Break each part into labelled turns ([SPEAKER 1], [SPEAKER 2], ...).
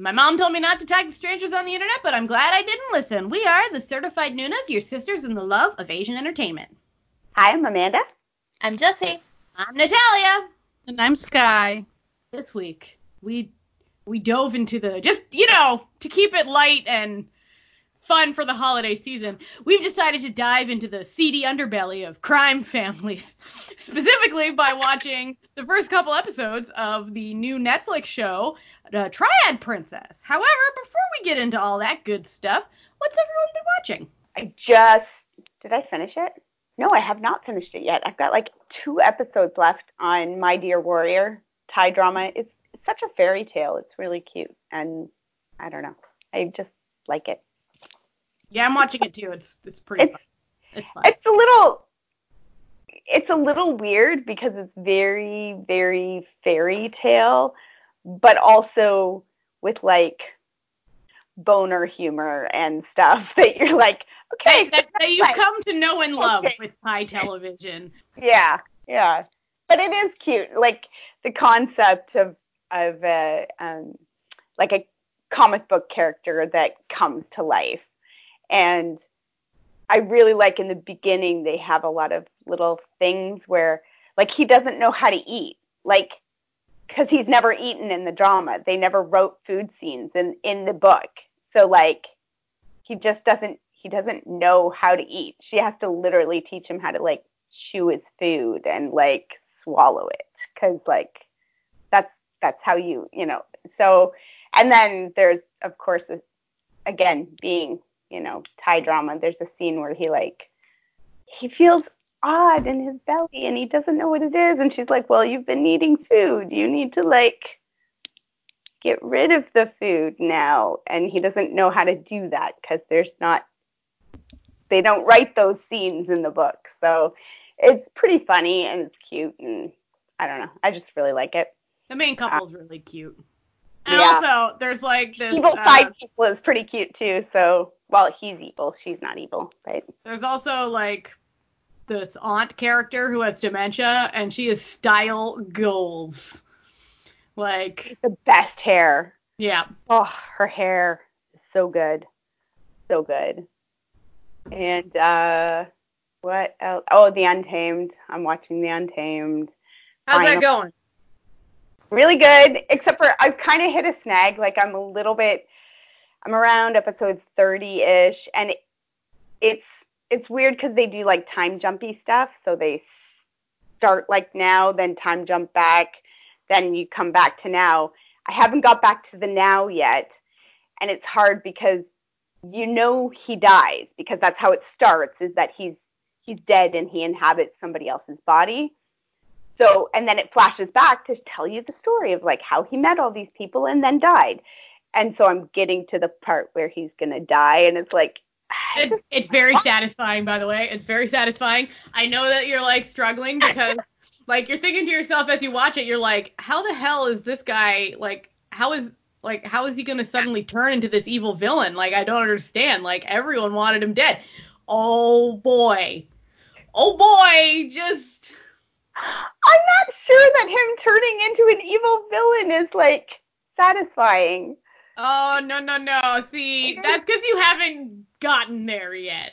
[SPEAKER 1] My mom told me not to tag strangers on the internet, but I'm glad I didn't listen. We are the Certified Nunas, your sisters in the love of Asian entertainment.
[SPEAKER 2] Hi, I'm Amanda.
[SPEAKER 3] I'm Jesse.
[SPEAKER 1] I'm Natalia.
[SPEAKER 4] And I'm Sky.
[SPEAKER 1] This week we we dove into the just you know to keep it light and fun for the holiday season, we've decided to dive into the seedy underbelly of crime families, specifically by watching the first couple episodes of the new Netflix show, uh, Triad Princess. However, before we get into all that good stuff, what's everyone been watching?
[SPEAKER 2] I just did I finish it? No, I have not finished it yet. I've got like two episodes left on My Dear Warrior Thai drama. It's, it's such a fairy tale. It's really cute, and I don't know. I just like it.
[SPEAKER 1] Yeah, I'm watching it too. It's it's pretty
[SPEAKER 2] It's-
[SPEAKER 1] fun. It's fun.
[SPEAKER 2] It's a little it's a little weird because it's very very fairy tale, but also with like boner humor and stuff that you're like, okay,
[SPEAKER 1] that, that you've
[SPEAKER 2] right.
[SPEAKER 1] come to know and love
[SPEAKER 2] Okay.
[SPEAKER 1] with Thai television.
[SPEAKER 2] Yeah, yeah. But it is cute. Like the concept of of a um, like a comic book character that comes to life. And I really like in the beginning they have a lot of little things where like he doesn't know how to eat. Like because he's never eaten in the drama. They never wrote food scenes in in the book. So like he just doesn't he doesn't know how to eat. She has to literally teach him how to like chew his food and like swallow it cuz like that's that's how you, you know. So and then there's of course again being, you know, Thai drama, there's a scene where he like he feels odd in his belly and he doesn't know what it is and she's like, "Well, you've been eating food. You need to like get rid of the food now." And he doesn't know how to do that cuz there's not they don't write those scenes in the book. So it's pretty funny and it's cute and I don't know. I just really like it.
[SPEAKER 1] The main couple's really cute. And
[SPEAKER 2] Yeah.
[SPEAKER 1] also, there's like this.
[SPEAKER 2] Evil
[SPEAKER 1] uh,
[SPEAKER 2] people is pretty cute too. So well, he's evil. She's not evil, right?
[SPEAKER 1] There's also like this aunt character who has dementia, and she is style goals. Like,
[SPEAKER 2] The best hair.
[SPEAKER 1] yeah,
[SPEAKER 2] Oh, her hair is so good. So good. And uh what else? Oh, The Untamed. I'm watching The Untamed.
[SPEAKER 1] how's
[SPEAKER 2] I
[SPEAKER 1] that going?
[SPEAKER 2] Really good, except for I've kind of hit a snag. Like I'm a little bit I'm around episode 30-ish and it's it's weird cuz they do like time jumpy stuff, so they start like now, then time jump back, then you come back to now. I haven't got back to the now yet, and it's hard because you know he dies because that's how it starts is that he's he's dead and he inhabits somebody else's body. So and then it flashes back to tell you the story of like how he met all these people and then died. And so I'm getting to the part where he's gonna die and it's like
[SPEAKER 1] It's it's very satisfying, by the way. It's very satisfying. I know that you're like struggling because like you're thinking to yourself as you watch it, you're like, how the hell is this guy like? How is like how is he gonna suddenly turn into this evil villain? Like I don't understand. Like everyone wanted him dead. Oh boy. Oh boy, just
[SPEAKER 2] I'm not sure that him turning into an evil villain is like satisfying.
[SPEAKER 1] Oh no no no. See, that's because you haven't gotten there yet.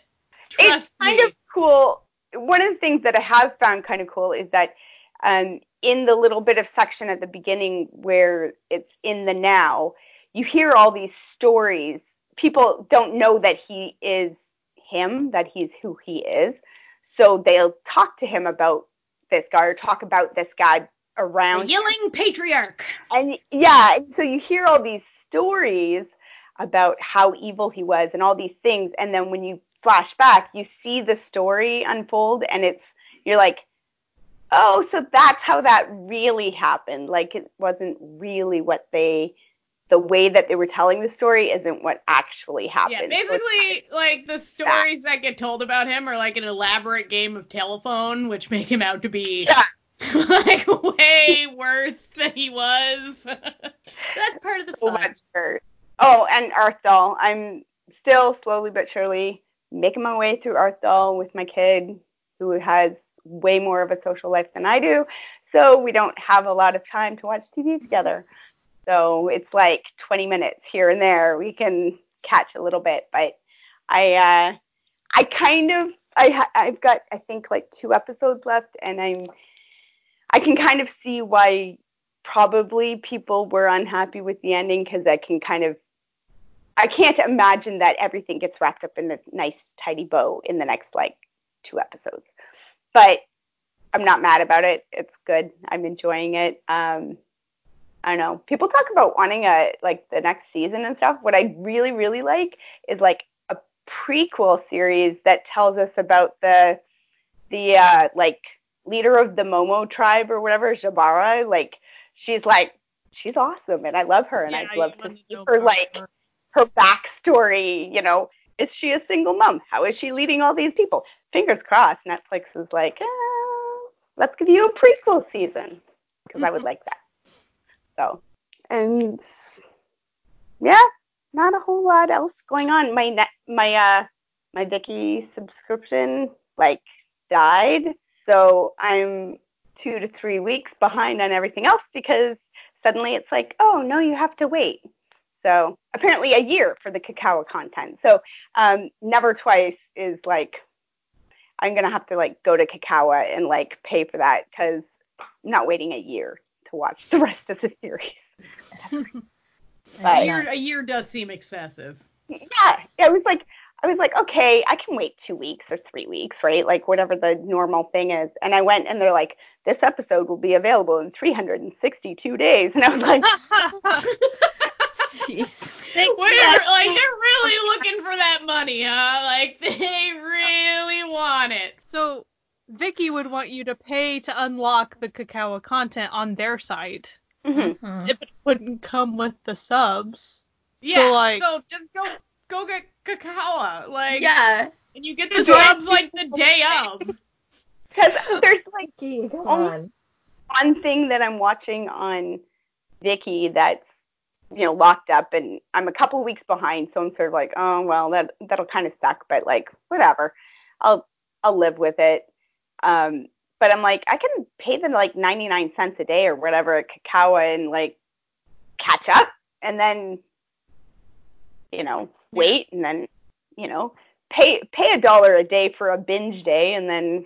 [SPEAKER 2] it's kind
[SPEAKER 1] me.
[SPEAKER 2] of cool. One of the things that I have found kind of cool is that um, in the little bit of section at the beginning where it's in the now, you hear all these stories. People don't know that he is him, that he's who he is. So they'll talk to him about this guy or talk about this guy around him.
[SPEAKER 1] yelling patriarch.
[SPEAKER 2] And yeah, so you hear all these stories about how evil he was and all these things, and then when you flash back, you see the story unfold, and it's you're like, oh, so that's how that really happened. Like it wasn't really what they, the way that they were telling the story isn't what actually happened.
[SPEAKER 1] Yeah, basically, like the stories that get told about him are like an elaborate game of telephone, which make him out to be
[SPEAKER 2] Yeah.
[SPEAKER 1] like way worse than he was. That's part of the
[SPEAKER 2] so
[SPEAKER 1] fun.
[SPEAKER 2] Oh, and Arthdal. I'm still slowly but surely making my way through Arthdal with my kid who has way more of a social life than I do. So we don't have a lot of time to watch TV together. So it's like 20 minutes here and there. We can catch a little bit, but I uh, I kind of I ha- I've got I think like two episodes left, and I'm I can kind of see why probably people were unhappy with the ending because I can kind of I can't imagine that everything gets wrapped up in a nice tidy bow in the next like two episodes. But I'm not mad about it. It's good. I'm enjoying it. Um, I don't know. People talk about wanting a like the next season and stuff. What I really really like is like a prequel series that tells us about the the uh, like leader of the Momo tribe or whatever, Jabara. Like she's like she's awesome and I love her and
[SPEAKER 1] Yeah,
[SPEAKER 2] I'd love to see her like
[SPEAKER 1] her.
[SPEAKER 2] her backstory. You know, is she a single mom? How is she leading all these people? Fingers crossed. Netflix is like, eh, let's give you a prequel season because I would like that. So, and yeah, not a whole lot else going on. My net, my uh, my Viki subscription like died, so I'm two to three weeks behind on everything else because suddenly it's like, oh no, you have to wait. So apparently a year for the Kocowa content. So um, never twice is like I'm gonna have to like go to Kocowa and like pay for that because I'm not waiting a year to watch the rest of the series.
[SPEAKER 1] A year, a year does seem excessive.
[SPEAKER 2] Yeah, It was like, I was like, okay, I can wait two weeks or three weeks, right? Like whatever the normal thing is. And I went and they're like, this episode will be available in 362 days, and I was like,
[SPEAKER 3] Jeez.
[SPEAKER 1] Thanks We're, like they're really looking for that money, huh? Like they really want it.
[SPEAKER 4] So Viki would want you to pay to unlock the Kocowa content on their site.
[SPEAKER 2] mhm.
[SPEAKER 3] Mhm.
[SPEAKER 4] If it wouldn't come with the subs.
[SPEAKER 1] Yeah.
[SPEAKER 4] like-
[SPEAKER 1] so just go go get Kocowa. Like
[SPEAKER 3] Yeah.
[SPEAKER 1] and you get the jobs like the day of.
[SPEAKER 2] because there's like
[SPEAKER 3] Viki, come on.
[SPEAKER 2] one thing that I'm watching on Viki that's you know locked up and I'm a couple weeks behind so I'm sort of like oh well that that'll kind of suck but like whatever I'll I'll live with it um but I'm like I can pay them like 99 cents a day or whatever at Kocowa and like catch up and then you know wait and then you know pay pay a dollar a day for a binge day and then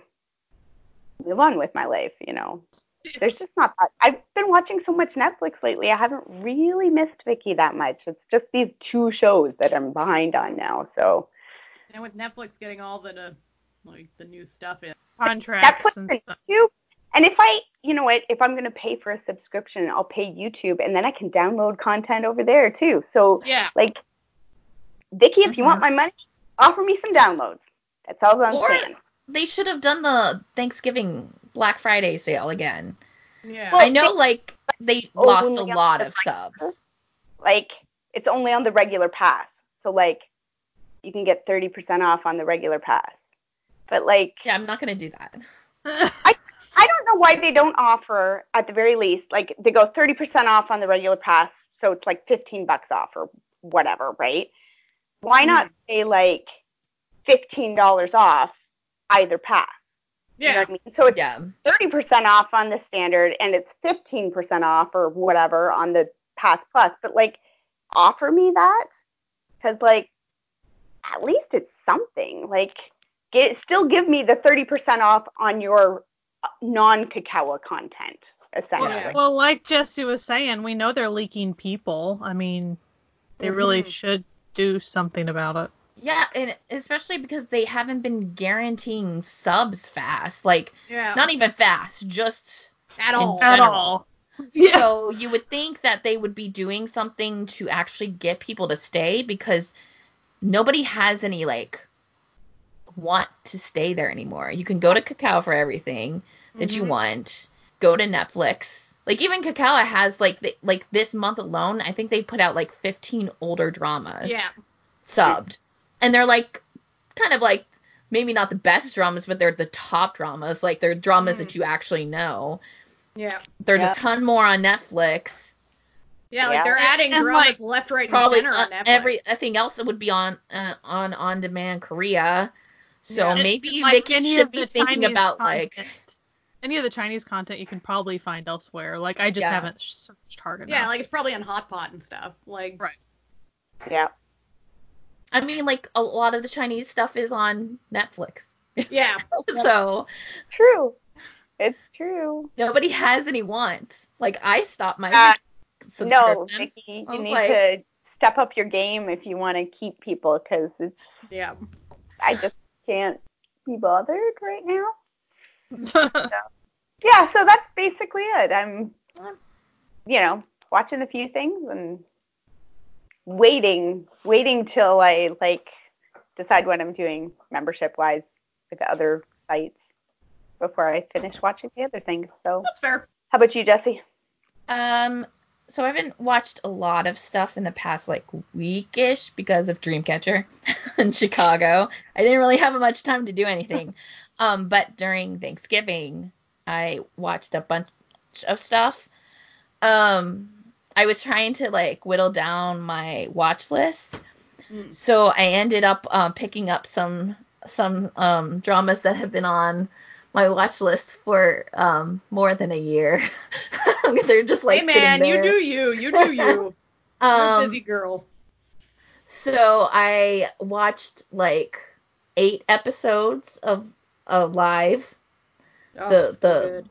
[SPEAKER 2] move on with my life you know there's just not that. I've been watching so much Netflix lately. I haven't really missed Viki that much. It's just these two shows that I'm behind on now. So
[SPEAKER 1] And with Netflix getting all the uh, like the new stuff in.
[SPEAKER 4] Contracts
[SPEAKER 2] Netflix
[SPEAKER 4] and stuff.
[SPEAKER 2] YouTube. And if I, you know what, if I'm gonna pay for a subscription, I'll pay YouTube, and then I can download content over there too. So
[SPEAKER 1] Yeah.
[SPEAKER 2] like, Viki, if you
[SPEAKER 3] Mhm.
[SPEAKER 2] want my money, offer me some downloads. That's all I'm
[SPEAKER 3] Or-
[SPEAKER 2] saying.
[SPEAKER 3] They should have done the Thanksgiving Black Friday sale again.
[SPEAKER 1] Yeah.
[SPEAKER 2] Well,
[SPEAKER 3] I know
[SPEAKER 2] they-
[SPEAKER 3] like they
[SPEAKER 2] only
[SPEAKER 3] lost a lot
[SPEAKER 2] the
[SPEAKER 3] of subs.
[SPEAKER 2] Like, it's only on the regular pass. So like, you can get 30% off on the regular pass. But like,
[SPEAKER 3] Yeah, I'm not gonna do that.
[SPEAKER 2] I I don't know why they don't offer at the very least like they go 30% off on the regular pass, so it's like 15 bucks off or whatever, right? Why not say like $15 off either pass? You know
[SPEAKER 1] yeah.
[SPEAKER 2] what I mean? So it's
[SPEAKER 3] Yeah.
[SPEAKER 2] 30% off on the standard and it's 15% off or whatever on the pass plus, but like offer me that cuz like at least it's something. Like get still give me the 30% off on your non-Kocowa content essentially.
[SPEAKER 1] Yeah.
[SPEAKER 4] Well, like Jesse was saying, we know they're leaking people. I mean, they really
[SPEAKER 1] Mhm.
[SPEAKER 4] should do something about it.
[SPEAKER 3] Yeah, and especially because they haven't been guaranteeing subs fast. Like
[SPEAKER 1] Yeah.
[SPEAKER 3] not even fast, just
[SPEAKER 1] at all.
[SPEAKER 4] At
[SPEAKER 3] general.
[SPEAKER 4] all.
[SPEAKER 3] So you would think that they would be doing something to actually get people to stay because nobody has any like want to stay there anymore. You can go to Kocowa for everything that you
[SPEAKER 1] Mhm.
[SPEAKER 3] want. Go to Netflix. Like even Kocowa has like the, like this month alone, I think they put out like 15 older dramas
[SPEAKER 1] Yeah.
[SPEAKER 3] subbed. And they're like kind of like maybe not the best dramas, but they're the top dramas. Like they're dramas
[SPEAKER 1] Mhm.
[SPEAKER 3] that you actually know.
[SPEAKER 1] Yeah.
[SPEAKER 3] There's
[SPEAKER 2] Yeah.
[SPEAKER 3] a ton more on Netflix.
[SPEAKER 1] Yeah, like
[SPEAKER 2] Yeah.
[SPEAKER 1] they're adding
[SPEAKER 4] And,
[SPEAKER 1] dramas
[SPEAKER 4] like,
[SPEAKER 1] left, right, and
[SPEAKER 3] Probably
[SPEAKER 1] center
[SPEAKER 3] uh,
[SPEAKER 1] on Netflix.
[SPEAKER 3] everything else that would be on uh, on on demand Korea. So
[SPEAKER 1] Yeah.
[SPEAKER 3] maybe
[SPEAKER 4] Like Viki
[SPEAKER 3] should be thinking
[SPEAKER 4] Chinese
[SPEAKER 3] about like
[SPEAKER 4] content. Any of the Chinese content you can probably find elsewhere. Like I just
[SPEAKER 3] Yeah.
[SPEAKER 4] haven't searched hard enough.
[SPEAKER 1] Yeah, like it's probably on Hotpot and stuff. Like
[SPEAKER 4] Right.
[SPEAKER 2] Yeah.
[SPEAKER 3] I mean, like a lot of the Chinese stuff is on Netflix,
[SPEAKER 1] yeah.
[SPEAKER 3] so
[SPEAKER 2] True. It's true.
[SPEAKER 3] nobody has any wants. Like I stopped my
[SPEAKER 2] Uh, No,
[SPEAKER 3] subscription. Viki,
[SPEAKER 2] you need
[SPEAKER 3] like-
[SPEAKER 2] to step up your game if you want to keep people because it's
[SPEAKER 1] Yeah.
[SPEAKER 2] I just can't be bothered right now. Yeah, so that's basically it. I'm, you know, watching a few things and waiting, waiting till I like decide what I'm doing membership wise with the other sites before I finish watching the other things. So,
[SPEAKER 1] That's fair.
[SPEAKER 2] how about you, Jesse?
[SPEAKER 3] Um, so I haven't watched a lot of stuff in the past like weekish because of Dreamcatcher in Chicago. I didn't really have much time to do anything. Um, but during Thanksgiving, I watched a bunch of stuff. Um, I was trying to like whittle down my watch list.
[SPEAKER 1] Mm.
[SPEAKER 3] So I ended up um, picking up some some um, dramas that have been on my watch list for um, more than a year. They're just like
[SPEAKER 1] hey man, you do you. You do you.
[SPEAKER 3] Um,
[SPEAKER 1] busy girl.
[SPEAKER 3] so I watched like eight episodes of of live
[SPEAKER 1] Oh,
[SPEAKER 3] the-
[SPEAKER 1] so
[SPEAKER 3] the-
[SPEAKER 1] good.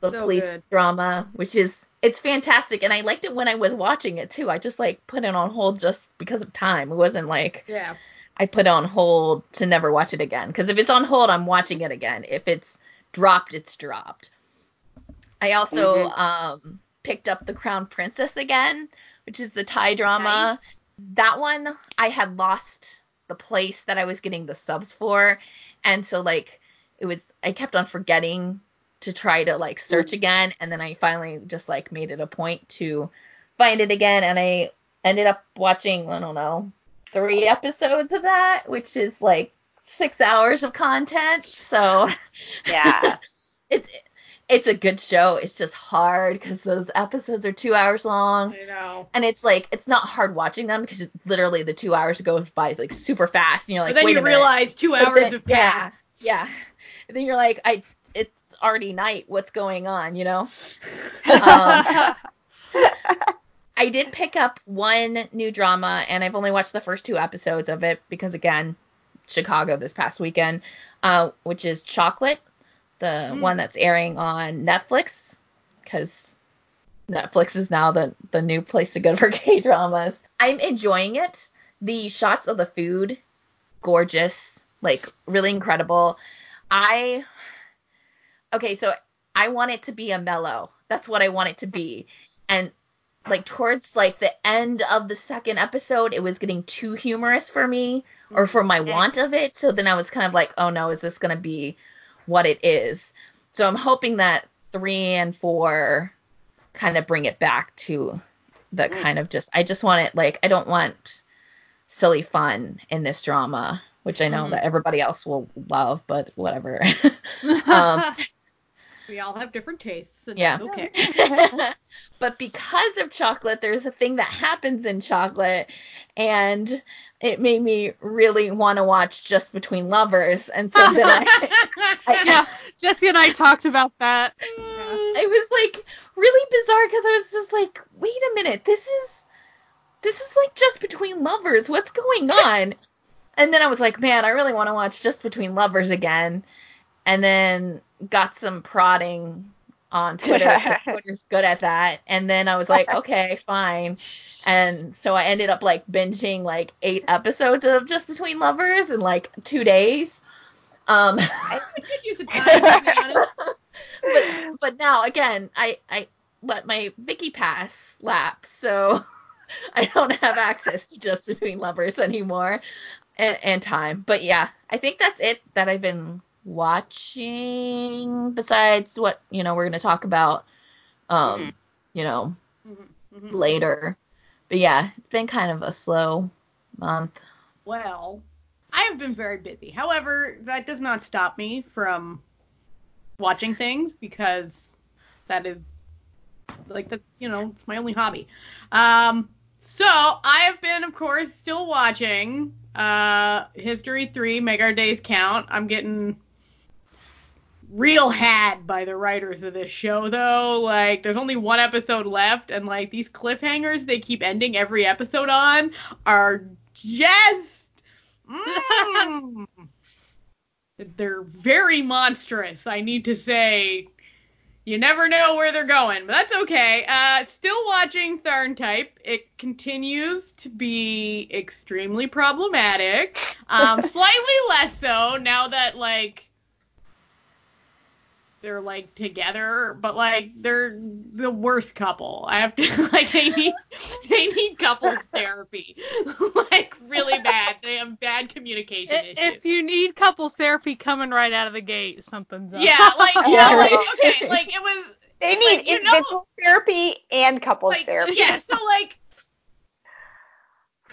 [SPEAKER 3] the
[SPEAKER 1] So
[SPEAKER 3] police
[SPEAKER 1] good.
[SPEAKER 3] drama, which is it's fantastic, and I liked it when I was watching it too. I just like put it on hold just because of time. It wasn't like
[SPEAKER 1] Yeah.
[SPEAKER 3] I put it on hold to never watch it again. Because if it's on hold, I'm watching it again. If it's dropped, it's dropped. I also um picked up The Crown Princess again, which is the Thai drama. That one I had lost the place that I was getting the subs for, and so like it was I kept on forgetting to try to like search mm. again, and then I finally just like made it a point to find it again, and I ended up watching I don't know three episodes of that, which is like six hours of content. So
[SPEAKER 2] Yeah.
[SPEAKER 3] it's it's a good show. It's just hard because those episodes are two hours long,
[SPEAKER 1] I know.
[SPEAKER 3] and it's like it's not hard watching them because literally the two hours goes by like super fast, and you're like,
[SPEAKER 1] but then you
[SPEAKER 3] a minute.
[SPEAKER 1] realize two hours
[SPEAKER 3] then-
[SPEAKER 1] have passed.
[SPEAKER 3] Yeah, yeah. And then you're like, I it's already night. What's going on? You know. Um, I did pick up one new drama, and I've only watched the first two episodes of it because, again, Chicago this past weekend, uh, which is Chocolate, the
[SPEAKER 1] Mm.
[SPEAKER 3] one that's airing on Netflix, because Netflix is now the the new place to go for K dramas. I'm enjoying it. The shots of the food, gorgeous, like really incredible. I okay, so I want it to be a mellow. That's what I want it to be. And like towards like the end of the second episode, it was getting too humorous for me or for my want of it. So then I was kind of like, oh no, is this gonna be what it is? So I'm hoping that three and four kind of bring it back to the
[SPEAKER 2] Mm.
[SPEAKER 3] kind of just I just want it like I don't want silly fun in this drama, which I know
[SPEAKER 1] Mhm.
[SPEAKER 3] that everybody else will love, but whatever. Um,
[SPEAKER 1] we all have different tastes, and
[SPEAKER 3] Yeah.
[SPEAKER 1] okay.
[SPEAKER 3] but because of chocolate, there's a thing that happens in chocolate, and it made me really want to watch Just Between Lovers, and so then I, I,
[SPEAKER 4] yeah, Jesse and I talked about that.
[SPEAKER 3] it was like really bizarre because I was just like, wait a minute, this is this is like Just Between Lovers, what's going on? and then I was like, man, I really want to watch Just Between Lovers again, and then got some prodding on Twitter because Twitter's good at that, and then I was like, okay, fine. And so I ended up like binging like eight episodes of Just Between Lovers in like two days. Um,
[SPEAKER 1] I could use a time,
[SPEAKER 3] but but now again, I I let my Viki pass lapse, so I don't have access to Just Between Lovers anymore, and, and time. But yeah, I think that's it that I've been watching. Besides what you know we're gonna talk about, um, you know
[SPEAKER 1] Mhm, mhm.
[SPEAKER 3] later. But yeah, it's been kind of a slow month.
[SPEAKER 1] Well, I have been very busy. However, that does not stop me from watching things because that is like the you know it's my only hobby. Um, so I have been, of course, still watching uh History 3 Make Our Days Count. I'm getting real had by the writers of this show though. Like there's only one episode left and like these cliffhangers they keep ending every episode on are just mm, they're very monstrous, I need to say. You never know where they're going, but that's okay. Uh, still watching Tharn type. It continues to be extremely problematic. Um, slightly less so now that like they're like together, but like they're the worst couple. I have to like they need they need couples therapy, like really bad. They have bad communication
[SPEAKER 4] I-
[SPEAKER 1] issues.
[SPEAKER 4] If you need couples therapy coming right out of the gate, something's up.
[SPEAKER 1] yeah, like
[SPEAKER 2] Yeah,
[SPEAKER 1] yeah, like okay, like it was
[SPEAKER 2] They need
[SPEAKER 1] Like, you know-
[SPEAKER 2] individual therapy and couples
[SPEAKER 1] like
[SPEAKER 2] therapy.
[SPEAKER 1] yeah, so like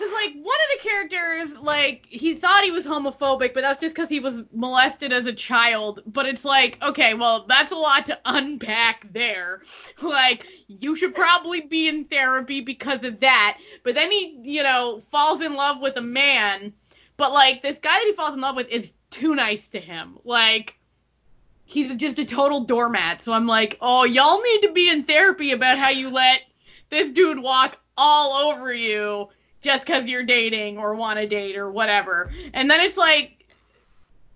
[SPEAKER 1] Cause like one of the characters, like he thought he was homophobic, but that's just because he was molested as a child. But it's like, okay, well that's a lot to unpack there. Like you should probably be in therapy because of that. But then he, you know, falls in love with a man. But like this guy that he falls in love with is too nice to him. Like he's just a total doormat. So I'm like, oh, y'all need to be in therapy about how you let this dude walk all over you just because you're dating or want to date or whatever. And then it's like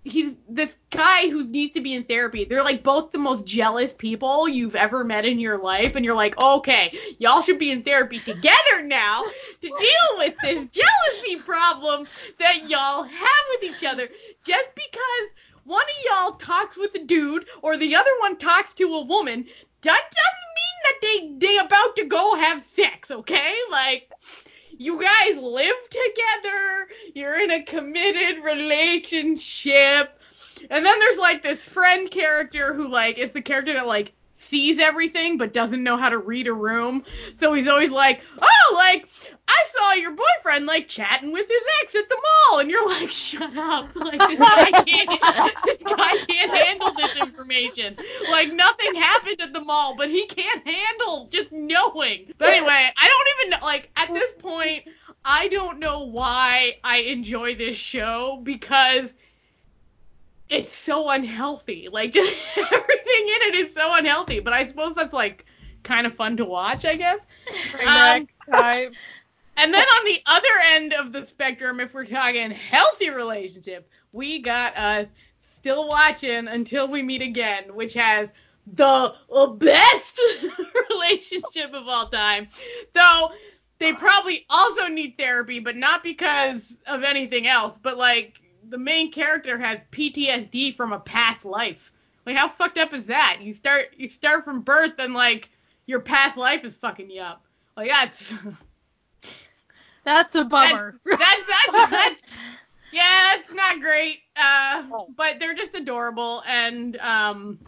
[SPEAKER 1] he's this guy who needs to be in therapy. They're like both the most jealous people you've ever met in your life, and you're like, okay, y'all should be in therapy together now to deal with this jealousy problem that y'all have with each other. Just because one of y'all talks with a dude or the other one talks to a woman, that doesn't mean that they they about to go have sex, okay? Like you guys live together, you're in a committed relationship. And then there's like this friend character who like is the character that like sees everything but doesn't know how to read a room. So he's always like, "Oh, like I saw your boyfriend like chatting with his ex at the mall." And you're like, "Shut up. Like this guy can't this guy can't handle this information. Like nothing happened at the mall, but he can't handle just knowing." But anyway, I don't even know like at this point I don't know why I enjoy this show because it's so unhealthy. Like just everything in it is so unhealthy. But I suppose that's like kind of fun to watch, I guess. Um,
[SPEAKER 4] type.
[SPEAKER 1] And then on the other end of the spectrum, if we're talking healthy relationship, we got uh still watching until we meet again, which has the best relationship of all time. Though they probably also need therapy, but not because of anything else, but like the main character has PTSD from a past life. Like how fucked up is that? You start you start from birth and like your past life is fucking you up. Like that's
[SPEAKER 4] That's a bummer.
[SPEAKER 1] that's that's, that's yeah, that's not great. Uh, but they're just adorable, and um,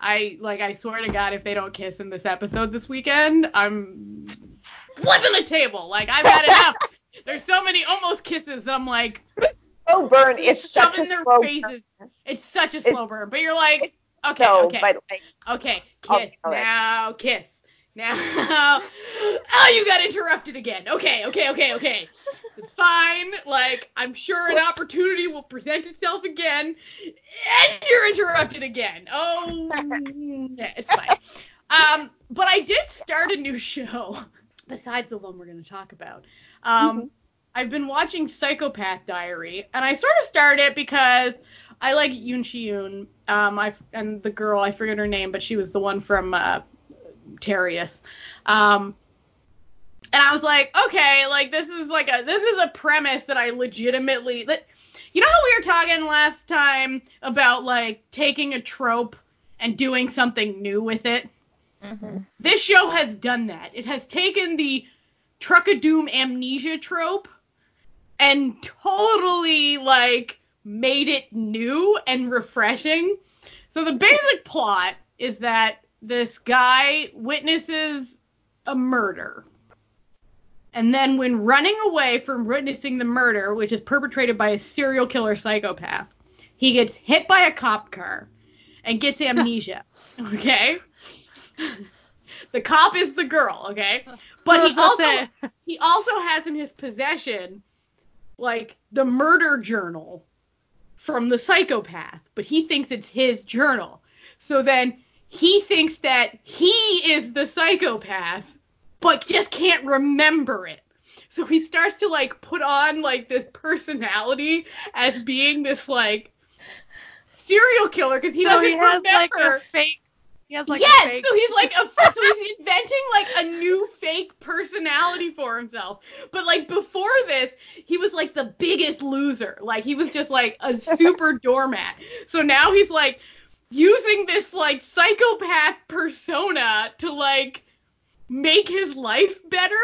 [SPEAKER 1] I like I swear to God, if they don't kiss in this episode this weekend, I'm flipping the table. Like I've had enough. There's so many almost kisses. I'm like
[SPEAKER 2] Slow burn It's such
[SPEAKER 1] shoving
[SPEAKER 2] a
[SPEAKER 1] their
[SPEAKER 2] slow
[SPEAKER 1] faces. It's such a slow burn, but you're like, okay,
[SPEAKER 2] So,
[SPEAKER 1] okay,
[SPEAKER 2] but like,
[SPEAKER 1] okay, kiss now, kiss now. oh, you got interrupted again. Okay, okay, okay, okay. It's fine. Like I'm sure an opportunity will present itself again, and you're interrupted again. Oh, yeah, it's fine. Um, but I did start a new show besides the one we're going to talk about. Um, I've been watching Psychopath Diary, and I sort of started it because I like Yoon Shi Yoon. Um, I and the girl I forget her name, but she was the one from uh, Terrius. Um, and I was like, okay, like this is like a this is a premise that I legitimately that you know how we were talking last time about like taking a trope and doing something new with it.
[SPEAKER 3] hmm
[SPEAKER 1] This show has done that. It has taken the Truck of Doom amnesia trope and totally like made it new and refreshing. So the basic plot is that this guy witnesses a murder. And then when running away from witnessing the murder, which is perpetrated by a serial killer psychopath, he gets hit by a cop car and gets amnesia. okay? the cop is the girl, okay? But he also
[SPEAKER 4] say,
[SPEAKER 1] he also has in his possession like the murder journal from the psychopath, but he thinks it's his journal. So then he thinks that he is the psychopath, but just can't remember it. So he starts to like put on like this personality as being this like serial killer because he
[SPEAKER 4] so
[SPEAKER 1] doesn't
[SPEAKER 4] he has
[SPEAKER 1] remember.
[SPEAKER 4] like a fake. He has like
[SPEAKER 1] yes,
[SPEAKER 4] a fake.
[SPEAKER 1] so he's like a so he's inventing like a new fake personality for himself. But like before this, he was like the biggest loser. Like he was just like a super doormat. So now he's like using this like psychopath persona to like make his life better.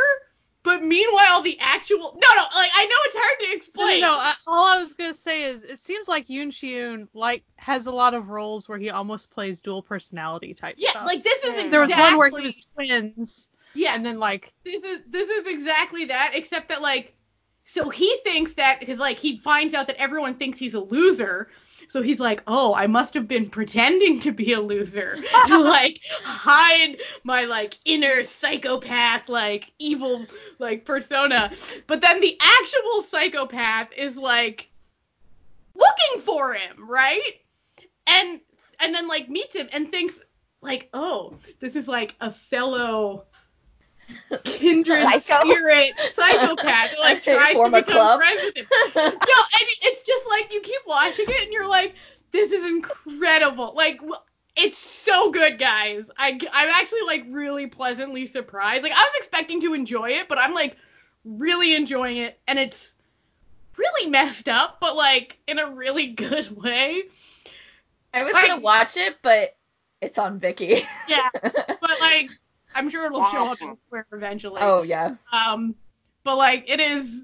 [SPEAKER 1] But meanwhile, the actual no, no, like I know it's hard to
[SPEAKER 4] No, no,
[SPEAKER 1] explain.
[SPEAKER 4] no, I, all I was gonna say is it seems like Yoon Shi Yoon like has a lot of roles where he almost plays dual personality type
[SPEAKER 1] yeah,
[SPEAKER 4] stuff.
[SPEAKER 1] Yeah, like this is
[SPEAKER 2] Yeah.
[SPEAKER 1] exactly.
[SPEAKER 4] there was one where he was twins,
[SPEAKER 1] yeah,
[SPEAKER 4] and then like
[SPEAKER 1] this is this is exactly that, except that like, so he thinks that because like he finds out that everyone thinks he's a loser, so he's like, oh, I must have been pretending to be a loser to like hide my like inner psychopath like evil like persona, but then the actual psychopath is like looking for him, right? And and then like meets him and thinks like, oh, this is like a fellow kindred
[SPEAKER 2] Psycho.
[SPEAKER 1] spirit psychopath like tries to
[SPEAKER 3] Form a
[SPEAKER 1] become
[SPEAKER 3] club.
[SPEAKER 1] friends with him. no, and it's just like you keep watching it and you're like, this is incredible. Like it's so good, guys. I I'm actually like really pleasantly surprised. Like I was expecting to enjoy it, but I'm like really enjoying it, and it's really messed up, but like in a really good way.
[SPEAKER 3] I was
[SPEAKER 1] Like-
[SPEAKER 3] gonna watch it, but it's on Viki.
[SPEAKER 1] Yeah, but like I'm sure it'll show up elsewhere eventually.
[SPEAKER 3] oh yeah.
[SPEAKER 1] Um, but like it is.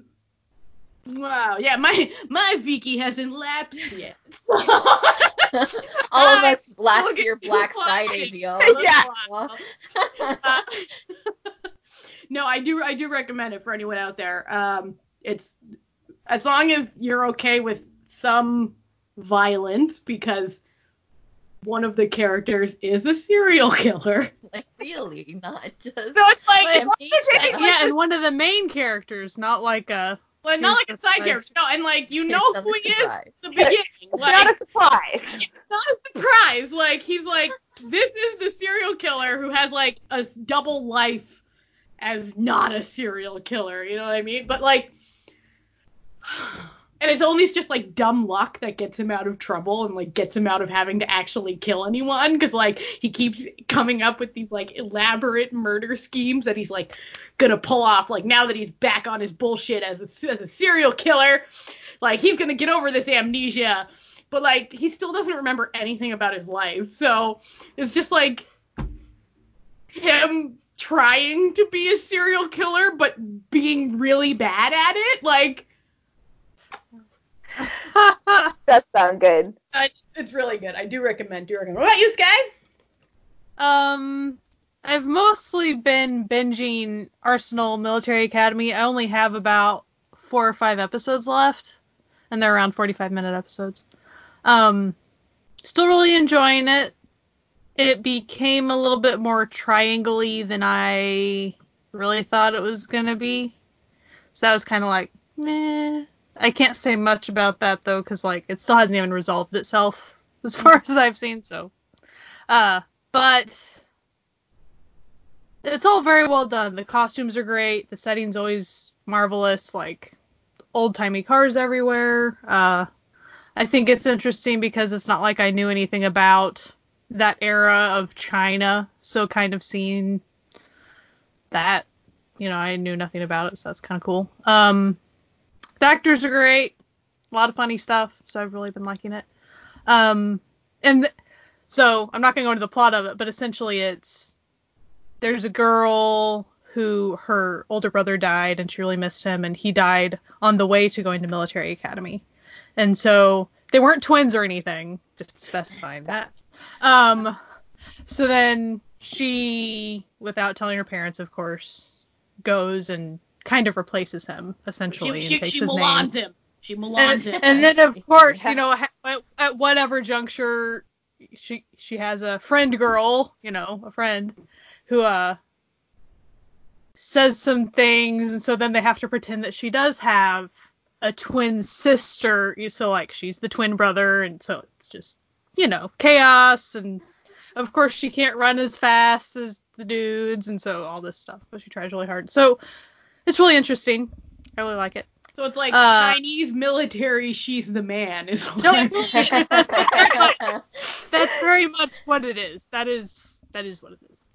[SPEAKER 1] Wow, yeah, my my Viki hasn't lapsed yet.
[SPEAKER 3] All of
[SPEAKER 1] I
[SPEAKER 3] us last year Black. Friday deal.
[SPEAKER 2] Yeah.
[SPEAKER 1] Uh, no, I do I do recommend it for anyone out there. Um, it's as long as you're okay with some violence because one of the characters is a serial killer.
[SPEAKER 3] like really, not just.
[SPEAKER 1] So it's like
[SPEAKER 3] Let
[SPEAKER 1] as long
[SPEAKER 3] me
[SPEAKER 1] as you're
[SPEAKER 3] shut
[SPEAKER 1] taking,
[SPEAKER 3] up.
[SPEAKER 1] like,
[SPEAKER 4] yeah, and one of the main characters, not like a
[SPEAKER 1] Well, not like a side character. No, and like you know who
[SPEAKER 3] the
[SPEAKER 1] he is
[SPEAKER 3] surprise.
[SPEAKER 1] at the beginning.
[SPEAKER 2] It's
[SPEAKER 1] Like,
[SPEAKER 2] not a surprise.
[SPEAKER 1] it's not a surprise. Like he's like, this is the serial killer who has like a double life as not a serial killer. You know what I mean? But like, and it's only just like dumb luck that gets him out of trouble and like gets him out of having to actually kill anyone. Because like he keeps coming up with these like elaborate murder schemes that he's like gonna pull off like now that he's back on his bullshit as a, as a serial killer like he's gonna get over this amnesia. But like he still doesn't remember anything about his life. So it's just like him trying to be a serial killer but being really bad at it like
[SPEAKER 2] That sound good.
[SPEAKER 1] I, it's really good i do recommend do recommend what about you sky
[SPEAKER 4] Um, I've mostly been binging Arsenal Military Academy. I only have about four or five episodes left, and they're around 45 minute episodes. Um, still really enjoying it. It became a little bit more triangle-y than I really thought it was gonna be. So that was kind of like, meh. I can't say much about that though, because like it still hasn't even resolved itself as far as I've seen. So, uh, but it's all very well done. The costumes are great. The setting's always marvelous. Like old timey cars everywhere. Uh, I think it's interesting because it's not like I knew anything about that era of China. So kind of seeing that, you know, I knew nothing about it, so that's kind of cool. Um, the actors are great. A lot of funny stuff, so I've really been liking it. Um, and th- so I'm not going to go into the plot of it, but essentially it's there's a girl who her older brother died and she really missed him and he died on the way to going to military academy. And so they weren't twins or anything, just specifying that. Um so then she without telling her parents of course goes and kind of replaces him essentially
[SPEAKER 1] she,
[SPEAKER 4] and
[SPEAKER 1] she,
[SPEAKER 4] takes
[SPEAKER 1] she
[SPEAKER 4] his name.
[SPEAKER 1] Him she Milans
[SPEAKER 4] And,
[SPEAKER 1] him
[SPEAKER 4] and then of course,
[SPEAKER 2] Yeah.
[SPEAKER 4] you know, at, at whatever juncture she she has a friend girl, you know, a friend who uh says some things and so then they have to pretend that she does have a twin sister. So like she's the twin brother, and so it's just you know chaos, and of course she can't run as fast as the dudes, and so all this stuff. But she tries really hard. So it's really interesting. I really like it.
[SPEAKER 1] So it's like
[SPEAKER 4] Uh,
[SPEAKER 1] Chinese military. She's the man. Is what
[SPEAKER 4] No, That's very much what it is. That is that is what it is.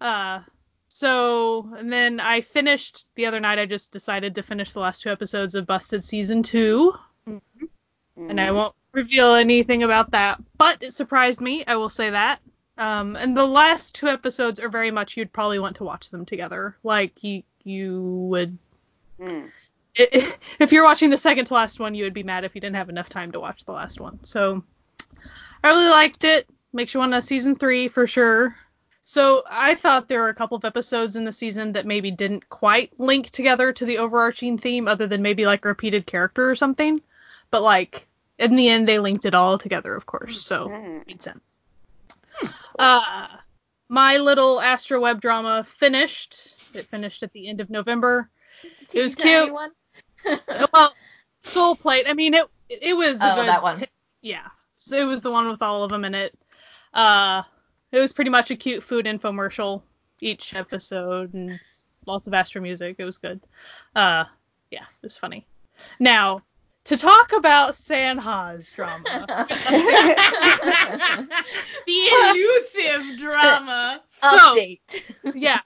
[SPEAKER 4] Uh so and then I finished the other night I just decided to finish the last two episodes of Busted season 2 and
[SPEAKER 2] Mm-hmm.
[SPEAKER 4] I won't reveal anything about that, but it surprised me, I will say that. Um and the last two episodes are very much you'd probably want to watch them together. Like you you would
[SPEAKER 2] Mm.
[SPEAKER 4] if you're watching the second to last one, you would be mad if you didn't have enough time to watch the last one. So I really liked it. Makes you want a season three for sure. So I thought there were a couple of episodes in the season that maybe didn't quite link together to the overarching theme, other than maybe like a repeated character or something. But like in the end, they linked it all together, of course. So
[SPEAKER 2] Mm.
[SPEAKER 4] made sense. Uh, my little Astro web drama finished. It finished at the end of November. It was cute. well, Soul Plate. I mean, it it was.
[SPEAKER 3] Oh, that one.
[SPEAKER 4] t- yeah. So it was the one with all of them in it. Uh, it was pretty much a cute food infomercial each episode and lots of Astro music. It was good. Uh, yeah, it was funny. Now to talk about Sanha's drama.
[SPEAKER 1] the elusive drama.
[SPEAKER 3] Update.
[SPEAKER 4] yeah.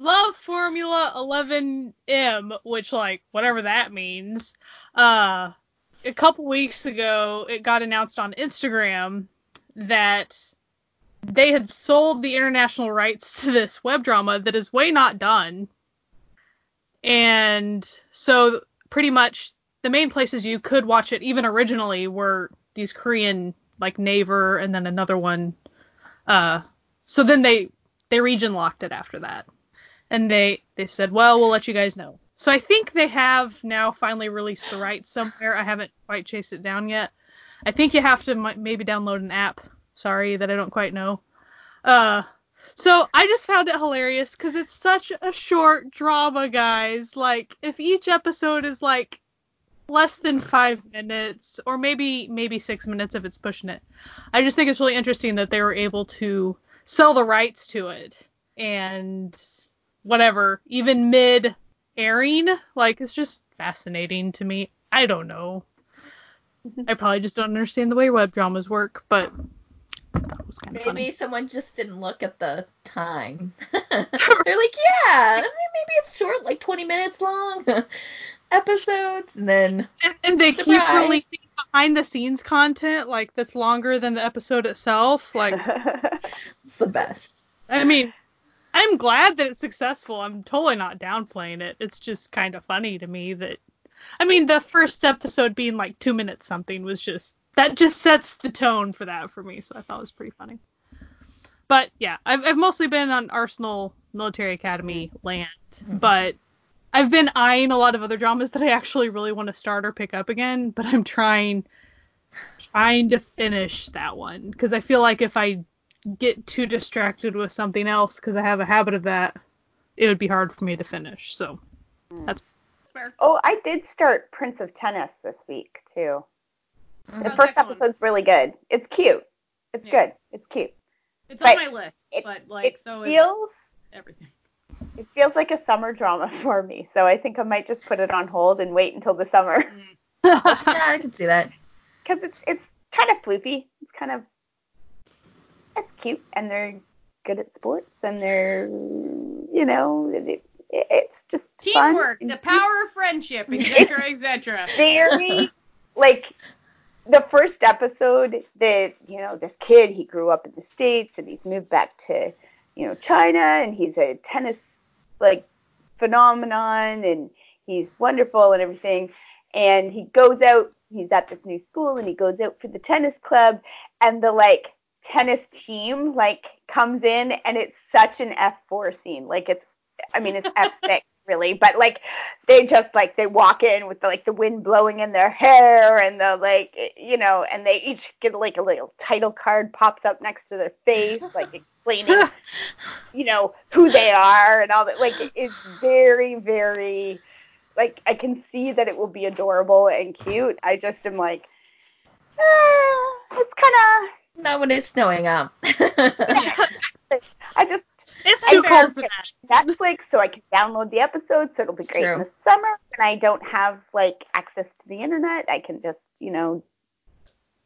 [SPEAKER 4] Love Formula 11M, which like whatever that means. Uh a couple weeks ago it got announced on Instagram that they had sold the international rights to this web drama that is way not done. And so pretty much the main places you could watch it even originally were these Korean like Naver and then another one uh so then they they region locked it after that and they they said well we'll let you guys know. So i think they have now finally released the rights somewhere. I haven't quite chased it down yet. I think you have to mi- maybe download an app. Sorry that i don't quite know. Uh so i just found it hilarious because it's such a short drama guys. Like if each episode is like less than five minutes or maybe maybe six minutes if it's pushing it i just think it's really interesting that they were able to sell the rights to it. And whatever even mid airing like it's just fascinating to me i don't know i probably just don't understand the way web dramas work but it was kind of
[SPEAKER 3] Maybe
[SPEAKER 4] funny
[SPEAKER 3] someone just didn't look at the time. They're like, yeah, maybe it's short, like 20 minutes long episodes, and then
[SPEAKER 4] and, and they keep releasing behind the scenes content like that's longer than the episode itself like
[SPEAKER 3] it's the best.
[SPEAKER 4] I mean, I'm glad that it's successful. I'm totally not downplaying it. It's just kind of funny to me that, I mean, the first episode being like two minutes something was just that just sets the tone for that for me. So I thought it was pretty funny. But yeah, I've I've mostly been on Arsenal Military Academy land, mm-hmm. but I've been eyeing a lot of other dramas that I actually really want to start or pick up again. But I'm trying trying to finish that one because I feel like if I get too distracted with something else because I have a habit of that, it would be hard for me to finish. So mm. that's
[SPEAKER 1] Swear.
[SPEAKER 2] oh, I did start Prince of Tennis this week too. Mm-hmm. The
[SPEAKER 1] How's
[SPEAKER 2] first
[SPEAKER 1] that going?
[SPEAKER 2] episode's really good. It's cute. It's
[SPEAKER 1] Yeah.
[SPEAKER 2] good. It's cute.
[SPEAKER 1] It's
[SPEAKER 2] but
[SPEAKER 1] on my list,
[SPEAKER 2] it-
[SPEAKER 1] but like
[SPEAKER 2] it
[SPEAKER 1] so is
[SPEAKER 2] feels
[SPEAKER 1] everything.
[SPEAKER 2] it feels like a summer drama for me. So I think I might just put it on hold and wait until the summer mm.
[SPEAKER 3] Yeah, I can see that.
[SPEAKER 2] because it's it's kind of floofy. It's kind of it's cute and they're good at sports and they're you know it, it, it's just
[SPEAKER 1] Teamwork,
[SPEAKER 2] and
[SPEAKER 1] the power of friendship, etc., etc.
[SPEAKER 2] very like the first episode that you know this kid he grew up in the states and he's moved back to you know China and he's a tennis like phenomenon and he's wonderful and everything and he goes out he's at this new school and he goes out for the tennis club and the like tennis team like comes in and it's such an F4 scene like it's I mean it's F6 really but like they just like they walk in with the, like the wind blowing in their hair and the like you know and they each get like a little title card pops up next to their face like explaining you know who they are and all that like it is very very like I can see that it will be adorable and cute. I just am like, eh, it's kind
[SPEAKER 3] Not when it's snowing out.
[SPEAKER 2] of. I just
[SPEAKER 4] It's
[SPEAKER 2] I
[SPEAKER 4] too cold for that.
[SPEAKER 2] Netflix so I can download the episodes so it'll be great
[SPEAKER 3] true.
[SPEAKER 2] in the summer and I don't have like access to the internet. I can just, you know,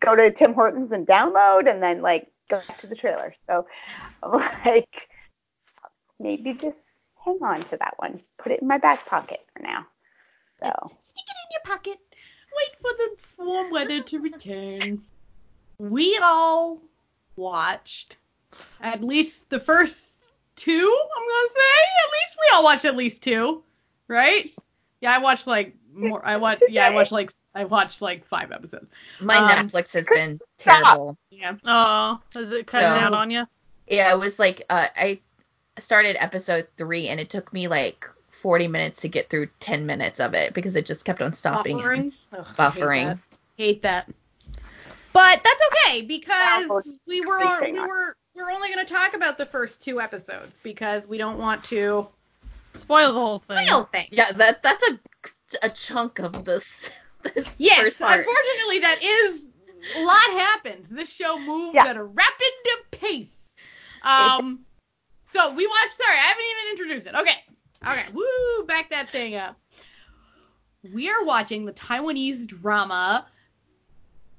[SPEAKER 2] go to Tim Hortons and download and then like go back to the trailer. So like maybe just hang on to that one. Put it in my back pocket for now. So
[SPEAKER 1] Stick it in your pocket. Wait for the warm weather to return. We all watched at least the first two, I'm gonna say. At least we all watched at least two. Right? Yeah, I watched like more I watched yeah, I watched like I watched like five episodes.
[SPEAKER 3] My
[SPEAKER 1] Um,
[SPEAKER 3] Netflix has been terrible.
[SPEAKER 1] Yeah.
[SPEAKER 4] Oh, is it cutting
[SPEAKER 3] So-
[SPEAKER 4] out on you?
[SPEAKER 3] Yeah, it was like uh, I started episode three and it took me like 40 minutes to get through 10 minutes of it because it just kept on stopping. and-
[SPEAKER 1] Buffering. Hate that. Hate that. But that's okay because we were we were we're only going to talk about the first two episodes because we don't want to
[SPEAKER 4] Spoil the whole thing.
[SPEAKER 1] spoil things.
[SPEAKER 3] Yeah, that that's a a chunk of this. this
[SPEAKER 1] Yes,
[SPEAKER 3] first part.
[SPEAKER 1] unfortunately, that is a lot happened. This show moves
[SPEAKER 2] Yeah.
[SPEAKER 1] at a rapid pace. Um, so we watched. Sorry, I haven't even introduced it. Okay, okay, woo, back that thing up. We are watching the Taiwanese drama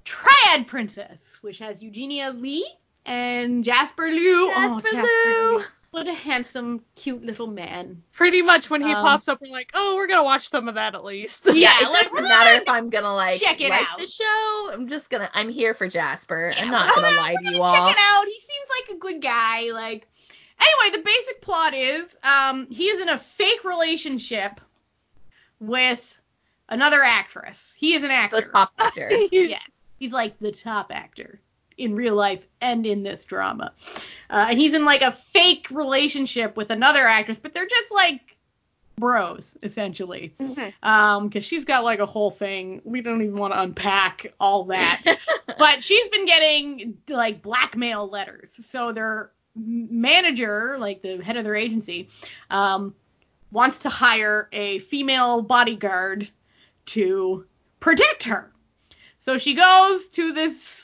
[SPEAKER 1] Triad Princess, which has Eugenia Lee and Jasper Liu. oh,
[SPEAKER 3] Jasper Liu.
[SPEAKER 1] What a handsome, cute little man.
[SPEAKER 4] Pretty much when he
[SPEAKER 1] Um,
[SPEAKER 4] pops up, we're like, oh, we're gonna watch some of that at least.
[SPEAKER 1] Yeah,
[SPEAKER 3] Yeah, it doesn't matter if I'm gonna like
[SPEAKER 1] check it
[SPEAKER 3] like
[SPEAKER 1] out.
[SPEAKER 3] the show. I'm just gonna I'm here for Jasper. I'm not gonna lie to you all.
[SPEAKER 1] Check it out. He seems like a good guy. Like, anyway, the basic plot is, um, he is in a fake relationship with another actress. He is an actor.
[SPEAKER 3] The top actor.
[SPEAKER 1] yeah, he's like the top actor in real life and in this drama. Uh, and he's in like a fake relationship with another actress, but they're just like bros essentially.
[SPEAKER 2] mhm.
[SPEAKER 1] Um, because she's got like a whole thing. We don't even want to unpack all that but she's been getting like blackmail letters. So their manager, like the head of their agency, um, wants to hire a female bodyguard to protect her. So she goes to this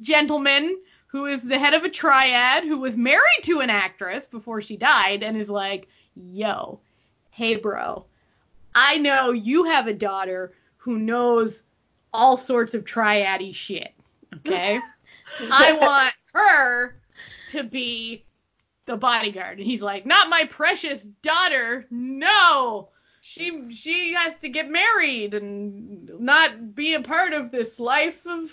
[SPEAKER 1] gentleman who is the head of a triad who was married to an actress before she died and is like, "Yo, hey bro, I know you have a daughter who knows all sorts of triady shit. Okay? I want her to be the bodyguard. And he's like, Not my precious daughter. No. She she has to get married and not be a part of this life of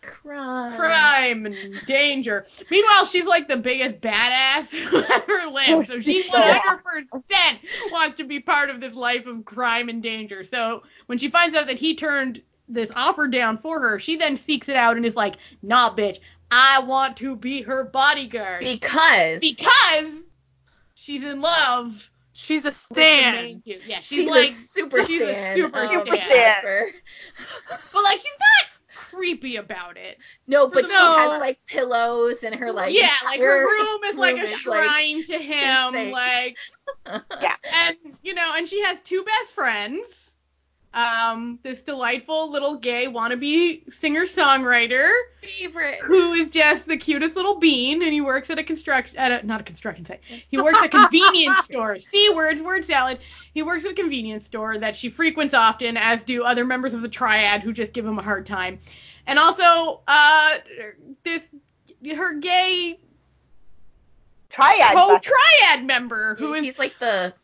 [SPEAKER 3] Crime.
[SPEAKER 1] crime and danger. Meanwhile, she's like the biggest badass who ever lived. So she 100% wants to be part of this life of crime and danger. So when she finds out that he turned this offer down for her, she then seeks it out and is like, nah, bitch, I want to be her bodyguard.
[SPEAKER 3] Because
[SPEAKER 1] because she's in love
[SPEAKER 4] She's a stan.
[SPEAKER 1] Yeah, she's,
[SPEAKER 3] she's,
[SPEAKER 1] like,
[SPEAKER 3] a super
[SPEAKER 1] she's a
[SPEAKER 3] stan
[SPEAKER 1] super stan. But like, she's not creepy about it.
[SPEAKER 3] No, but
[SPEAKER 1] the
[SPEAKER 3] she has like pillows and her like
[SPEAKER 1] yeah, like her
[SPEAKER 3] her
[SPEAKER 1] room is like a
[SPEAKER 3] room is, like,
[SPEAKER 1] shrine to him,
[SPEAKER 3] insane.
[SPEAKER 1] like
[SPEAKER 2] Yeah.
[SPEAKER 1] and you know, and she has two best friends. Um, this delightful little gay wannabe singer-songwriter
[SPEAKER 3] favorite.
[SPEAKER 1] who is just the cutest little bean, and he works at a construction at a not a construction site. He works at a convenience store. See words, word salad. He works at a convenience store that she frequents often, as do other members of the triad who just give him a hard time. And also, uh, this her gay
[SPEAKER 2] Triad. bus-
[SPEAKER 1] co-triad member who is
[SPEAKER 3] he's like the, the head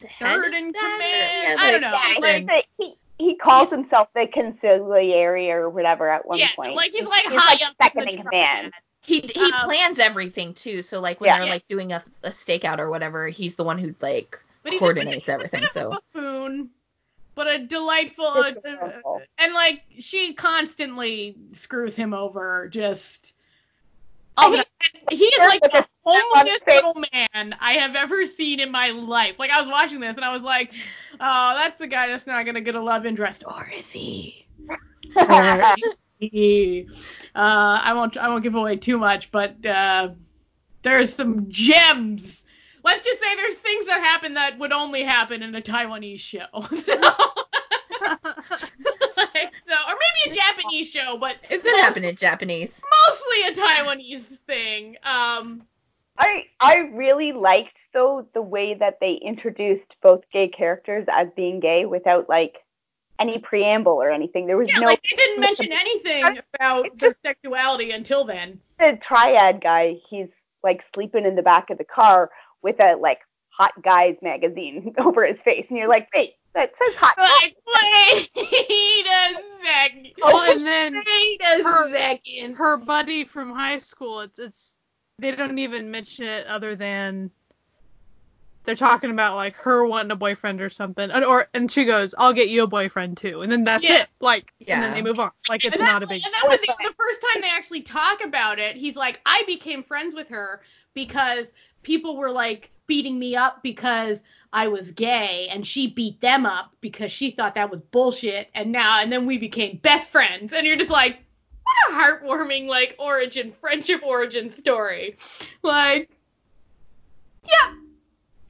[SPEAKER 1] third
[SPEAKER 3] of
[SPEAKER 1] in command.
[SPEAKER 3] yeah,
[SPEAKER 1] I don't know.
[SPEAKER 2] Yeah,
[SPEAKER 1] Like,
[SPEAKER 2] he's he, he calls himself the consigliere or whatever at one
[SPEAKER 1] yeah,
[SPEAKER 2] point.
[SPEAKER 1] like he's like
[SPEAKER 2] he's
[SPEAKER 1] high
[SPEAKER 2] like
[SPEAKER 1] up
[SPEAKER 2] second
[SPEAKER 1] in
[SPEAKER 2] in command.
[SPEAKER 3] he he
[SPEAKER 1] Um,
[SPEAKER 3] plans everything too. So like when
[SPEAKER 2] Yeah.
[SPEAKER 3] they're like doing a, a stakeout or whatever, he's the one who like
[SPEAKER 1] But he's a-
[SPEAKER 3] coordinates
[SPEAKER 1] he's a
[SPEAKER 3] everything.
[SPEAKER 1] bit of
[SPEAKER 3] So
[SPEAKER 1] a buffoon, but a delightful, uh,
[SPEAKER 2] It's
[SPEAKER 1] and like she constantly screws him over. Just
[SPEAKER 2] I
[SPEAKER 1] oh, he is like the homeliest little man I have ever seen in my life. Like I was watching this and I was like, oh, that's the guy that's not gonna get a love interest, or is he? Or is he? Uh, I won't I won't give away too much, but uh, there's some gems let's just say there's things that happen that would only happen in a Taiwanese show. So, so or maybe a Japanese show, but
[SPEAKER 3] It could happen in Japanese.
[SPEAKER 1] mostly a Taiwanese thing. Um,
[SPEAKER 2] I I really liked though the way that they introduced both gay characters as being gay without like any preamble or anything. There was
[SPEAKER 1] yeah,
[SPEAKER 2] no
[SPEAKER 1] like they didn't mention anything about
[SPEAKER 2] It's
[SPEAKER 1] their sexuality until then.
[SPEAKER 2] the triad guy. He's like sleeping in the back of the car with a like hot guys magazine over his face, and you're like, wait, that says hot.
[SPEAKER 1] Like, wait a second.
[SPEAKER 4] Well, and then
[SPEAKER 1] Wait a
[SPEAKER 4] her-
[SPEAKER 1] second.
[SPEAKER 4] her buddy from high school, it's it's they don't even mention it other than they're talking about like her wanting a boyfriend or something, and, or and she goes, "I'll get you a boyfriend too," and then that's
[SPEAKER 1] Yeah.
[SPEAKER 4] it. Like, and
[SPEAKER 3] Yeah.
[SPEAKER 4] then they move on. Like it's not a big.
[SPEAKER 1] And then when they, the first time they actually talk about it, he's like, I became friends with her because people were like beating me up because I was gay, and she beat them up because she thought that was bullshit. And now, and then we became best friends, and you're just like, what a heartwarming like origin, friendship origin story. Like, yeah,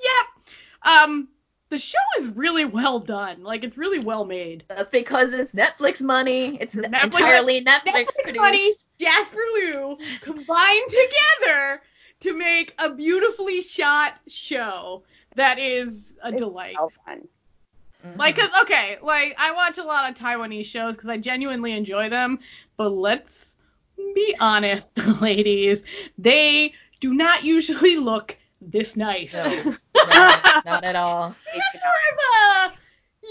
[SPEAKER 1] yeah. Um, the show is really well done. Like, it's really well made.
[SPEAKER 3] That's because it's Netflix money. It's
[SPEAKER 1] Netflix-
[SPEAKER 3] entirely Netflix,
[SPEAKER 1] Netflix
[SPEAKER 3] produced.
[SPEAKER 1] money, Jasper Liu combined together to make a beautifully shot show that is a delight.
[SPEAKER 2] Well done.
[SPEAKER 3] Mhm.
[SPEAKER 1] Like, 'cause okay, like I watch a lot of Taiwanese shows because I genuinely enjoy them, but let's be honest, ladies, they do not usually look this nice.
[SPEAKER 3] No. not, not at all.
[SPEAKER 1] It's more of a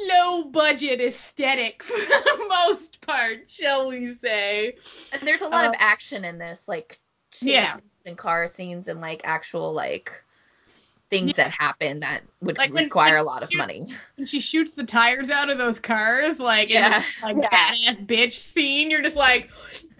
[SPEAKER 1] low budget aesthetic for the most part, shall we say?
[SPEAKER 3] And there's a lot
[SPEAKER 1] Uh,
[SPEAKER 3] of action in this, like chase
[SPEAKER 1] Yeah.
[SPEAKER 3] Scenes and car scenes and like actual like things that happen that would
[SPEAKER 1] Like
[SPEAKER 3] require
[SPEAKER 1] when
[SPEAKER 3] a lot of
[SPEAKER 1] you-
[SPEAKER 3] money.
[SPEAKER 1] when she shoots the tires out of those cars, like in
[SPEAKER 3] Yeah.
[SPEAKER 1] like
[SPEAKER 2] Yeah.
[SPEAKER 1] badass bitch scene, you're just like,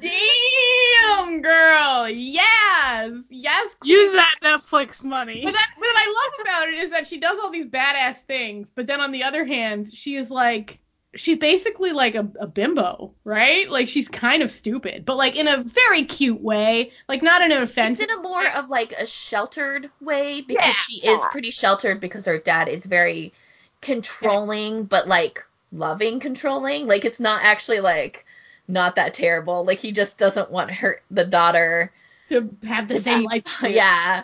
[SPEAKER 1] damn girl, yes, yes.
[SPEAKER 4] Use that Netflix money.
[SPEAKER 1] But that, what I love about it is that she does all these badass things, but then on the other hand, she is like, she's basically like a, a bimbo, right? Like she's kind of stupid, but like in a very cute way, like not in an offensive.
[SPEAKER 3] It's in a more of like a sheltered way because
[SPEAKER 1] Yeah.
[SPEAKER 3] she is pretty sheltered because her dad is very controlling but like loving controlling. Like it's not actually like not that terrible. Like he just doesn't want her the daughter
[SPEAKER 1] to have the
[SPEAKER 3] to
[SPEAKER 1] same
[SPEAKER 3] be-
[SPEAKER 1] life.
[SPEAKER 3] Yeah.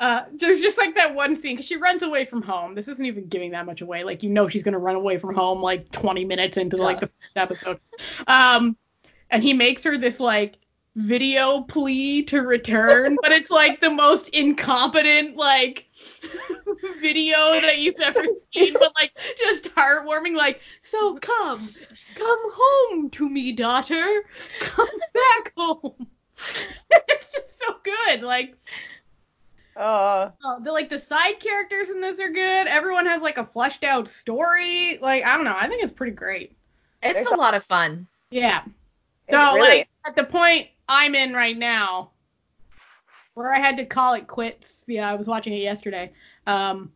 [SPEAKER 1] Uh, there's just like that one scene because she runs away from home. This isn't even giving that much away. Like you know she's gonna run away from home like 20 minutes into like the first episode. Um, and he makes her this like video plea to return, but it's like the most incompetent like video that you've ever seen, but like just heartwarming. Like so come, come home to me, daughter. Come back home. it's just so good. Like
[SPEAKER 2] Uh,
[SPEAKER 1] Oh, the like the side characters in this are good. Everyone has like a fleshed out story. Like I don't know. I think it's pretty great.
[SPEAKER 3] It's a
[SPEAKER 2] a-
[SPEAKER 3] lot of fun.
[SPEAKER 1] Yeah.
[SPEAKER 2] it's
[SPEAKER 1] So
[SPEAKER 2] really,
[SPEAKER 1] like at the point I'm in right now, where I had to call it quits. Yeah, I was watching it yesterday. Um,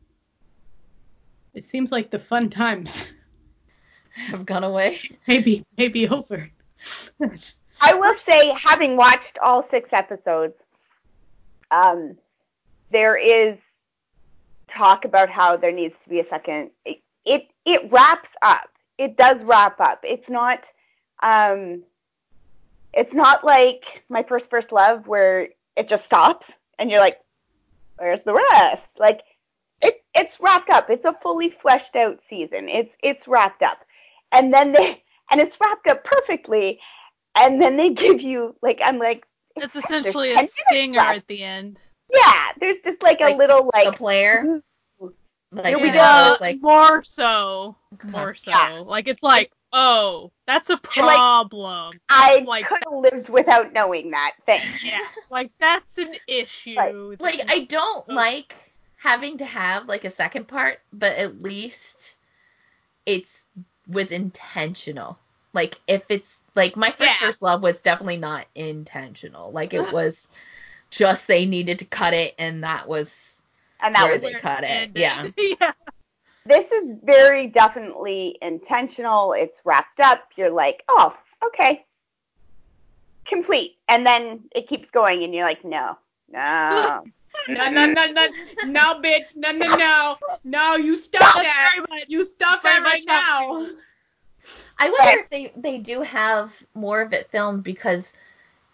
[SPEAKER 1] it seems like the fun times
[SPEAKER 3] Have gone away.
[SPEAKER 1] maybe maybe over.
[SPEAKER 2] I will say, having watched all six episodes, um, there is talk about how there needs to be a second. It it, it wraps up. It does wrap up. It's not. Um, it's not like my first first love where it just stops and you're like, where's the rest? Like it it's wrapped up. It's a fully fleshed out season. It's it's wrapped up. And then they and it's wrapped up perfectly. And then they give you like I'm like
[SPEAKER 4] It's essentially a stinger
[SPEAKER 2] left.
[SPEAKER 4] at the end.
[SPEAKER 2] Yeah, there's just like a
[SPEAKER 3] Like,
[SPEAKER 2] little
[SPEAKER 3] The
[SPEAKER 2] like
[SPEAKER 3] player. Like,
[SPEAKER 2] Here we
[SPEAKER 3] you
[SPEAKER 2] go.
[SPEAKER 3] know,
[SPEAKER 4] Uh,
[SPEAKER 3] like
[SPEAKER 4] more so, more so.
[SPEAKER 2] Yeah.
[SPEAKER 4] Like it's like, oh, that's a
[SPEAKER 2] like-
[SPEAKER 4] problem.
[SPEAKER 2] I
[SPEAKER 4] like-
[SPEAKER 2] could have lived without knowing that. thing.
[SPEAKER 4] Yeah, like that's an issue.
[SPEAKER 2] Right.
[SPEAKER 3] like I don't
[SPEAKER 4] Oh.
[SPEAKER 3] like having to have like a second part, but at least it's was intentional. Like if it's like my first
[SPEAKER 1] Yeah.
[SPEAKER 3] first love was definitely not intentional. Like it was just they needed to cut it and that was
[SPEAKER 2] And that
[SPEAKER 3] Where
[SPEAKER 2] was
[SPEAKER 3] they
[SPEAKER 4] Where
[SPEAKER 3] cut it,
[SPEAKER 4] ended.
[SPEAKER 3] yeah.
[SPEAKER 4] yeah.
[SPEAKER 2] this is very definitely intentional. It's wrapped up. You're like, oh, okay. Complete. And then it keeps going and you're like, no. No.
[SPEAKER 1] No, no, no, no, no, bitch, no, no, no, no, you stop that.
[SPEAKER 4] much-
[SPEAKER 1] You stop
[SPEAKER 4] very
[SPEAKER 1] that right now.
[SPEAKER 3] I wonder if they they do have more of it filmed because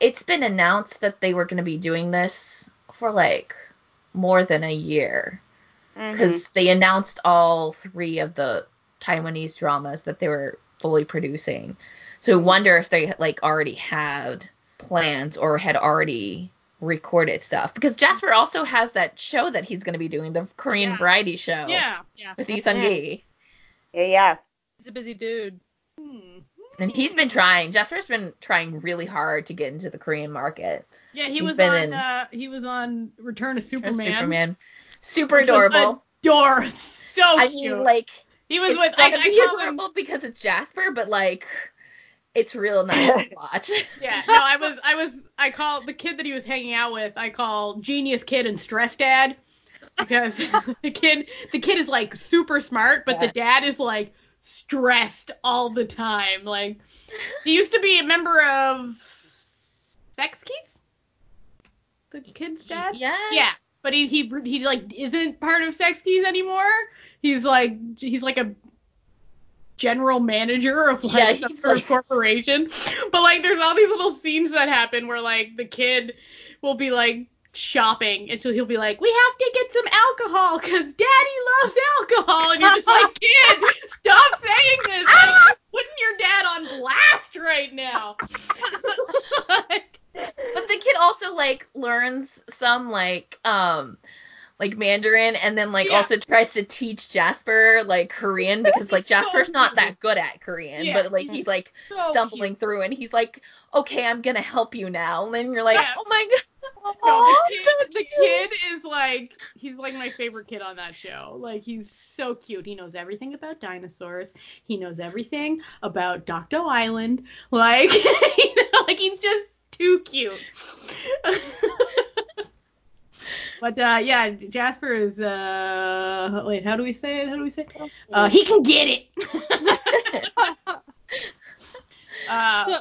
[SPEAKER 3] it's been announced that they were going to be doing this for like more than a year because they announced all three of the Taiwanese dramas that they were fully producing. So I wonder if they like already had plans or had already recorded stuff because Jasper also has that show that he's going to be doing the Korean
[SPEAKER 4] Yeah.
[SPEAKER 3] variety show
[SPEAKER 1] Yeah.
[SPEAKER 4] Yeah.
[SPEAKER 3] with Lee Seung Gi.
[SPEAKER 2] yeah, yeah.
[SPEAKER 4] He's a busy dude.
[SPEAKER 1] Hmm.
[SPEAKER 3] And he's been trying. Jasper's been trying really hard to get into the Korean market.
[SPEAKER 1] Yeah, he
[SPEAKER 3] He's
[SPEAKER 1] was
[SPEAKER 3] been
[SPEAKER 1] on.
[SPEAKER 3] in-
[SPEAKER 1] Uh, he was on Return of Superman.
[SPEAKER 3] Superman. Super adorable.
[SPEAKER 1] Adore. So cute.
[SPEAKER 3] I
[SPEAKER 1] cute.
[SPEAKER 3] mean, like,
[SPEAKER 1] he was
[SPEAKER 3] it's
[SPEAKER 1] with. I,
[SPEAKER 3] gonna
[SPEAKER 1] I
[SPEAKER 3] be
[SPEAKER 1] call him.
[SPEAKER 3] adorable because it's Jasper, but like, it's real nice to watch.
[SPEAKER 1] Yeah. No, I was. I was. I call the kid that he was hanging out with. I call genius kid and stress dad because the kid. The kid is like super smart, but the dad is like stressed all the time. Like he used to be a member of Sechs Kies. The kid's dad.
[SPEAKER 3] Yes.
[SPEAKER 1] Yeah, but he he he like isn't part of Sechs Kies anymore. He's like he's like a general manager of like
[SPEAKER 3] Yeah,
[SPEAKER 1] some sort
[SPEAKER 3] like-
[SPEAKER 1] of corporation. But like there's all these little scenes that happen where like the kid will be like shopping and so he'll be like, We have to get some alcohol because daddy loves alcohol and you're just like, kid, stop saying this. Like, you're putting your dad on blast right now. Like,
[SPEAKER 3] But the kid also like learns some like um like Mandarin and then like
[SPEAKER 1] Yeah.
[SPEAKER 3] also tries to teach Jasper like Korean because like
[SPEAKER 1] So
[SPEAKER 3] Jasper's not
[SPEAKER 1] cute.
[SPEAKER 3] that good at Korean,
[SPEAKER 1] Yeah.
[SPEAKER 3] but like he's like
[SPEAKER 1] so
[SPEAKER 3] stumbling
[SPEAKER 1] cute.
[SPEAKER 3] through and he's like, Okay, I'm gonna help you now. And then you're like,
[SPEAKER 1] Yeah.
[SPEAKER 3] Oh my god.
[SPEAKER 1] No, the kid,
[SPEAKER 3] so
[SPEAKER 1] the kid is like he's like my favorite kid on that show. Like he's so cute. He knows everything about dinosaurs. He knows everything about Doctor Island. Like you know, like he's just too cute. But uh yeah, Jasper is uh wait, how do we say it? How do we say it? Uh he can get it. uh
[SPEAKER 4] So-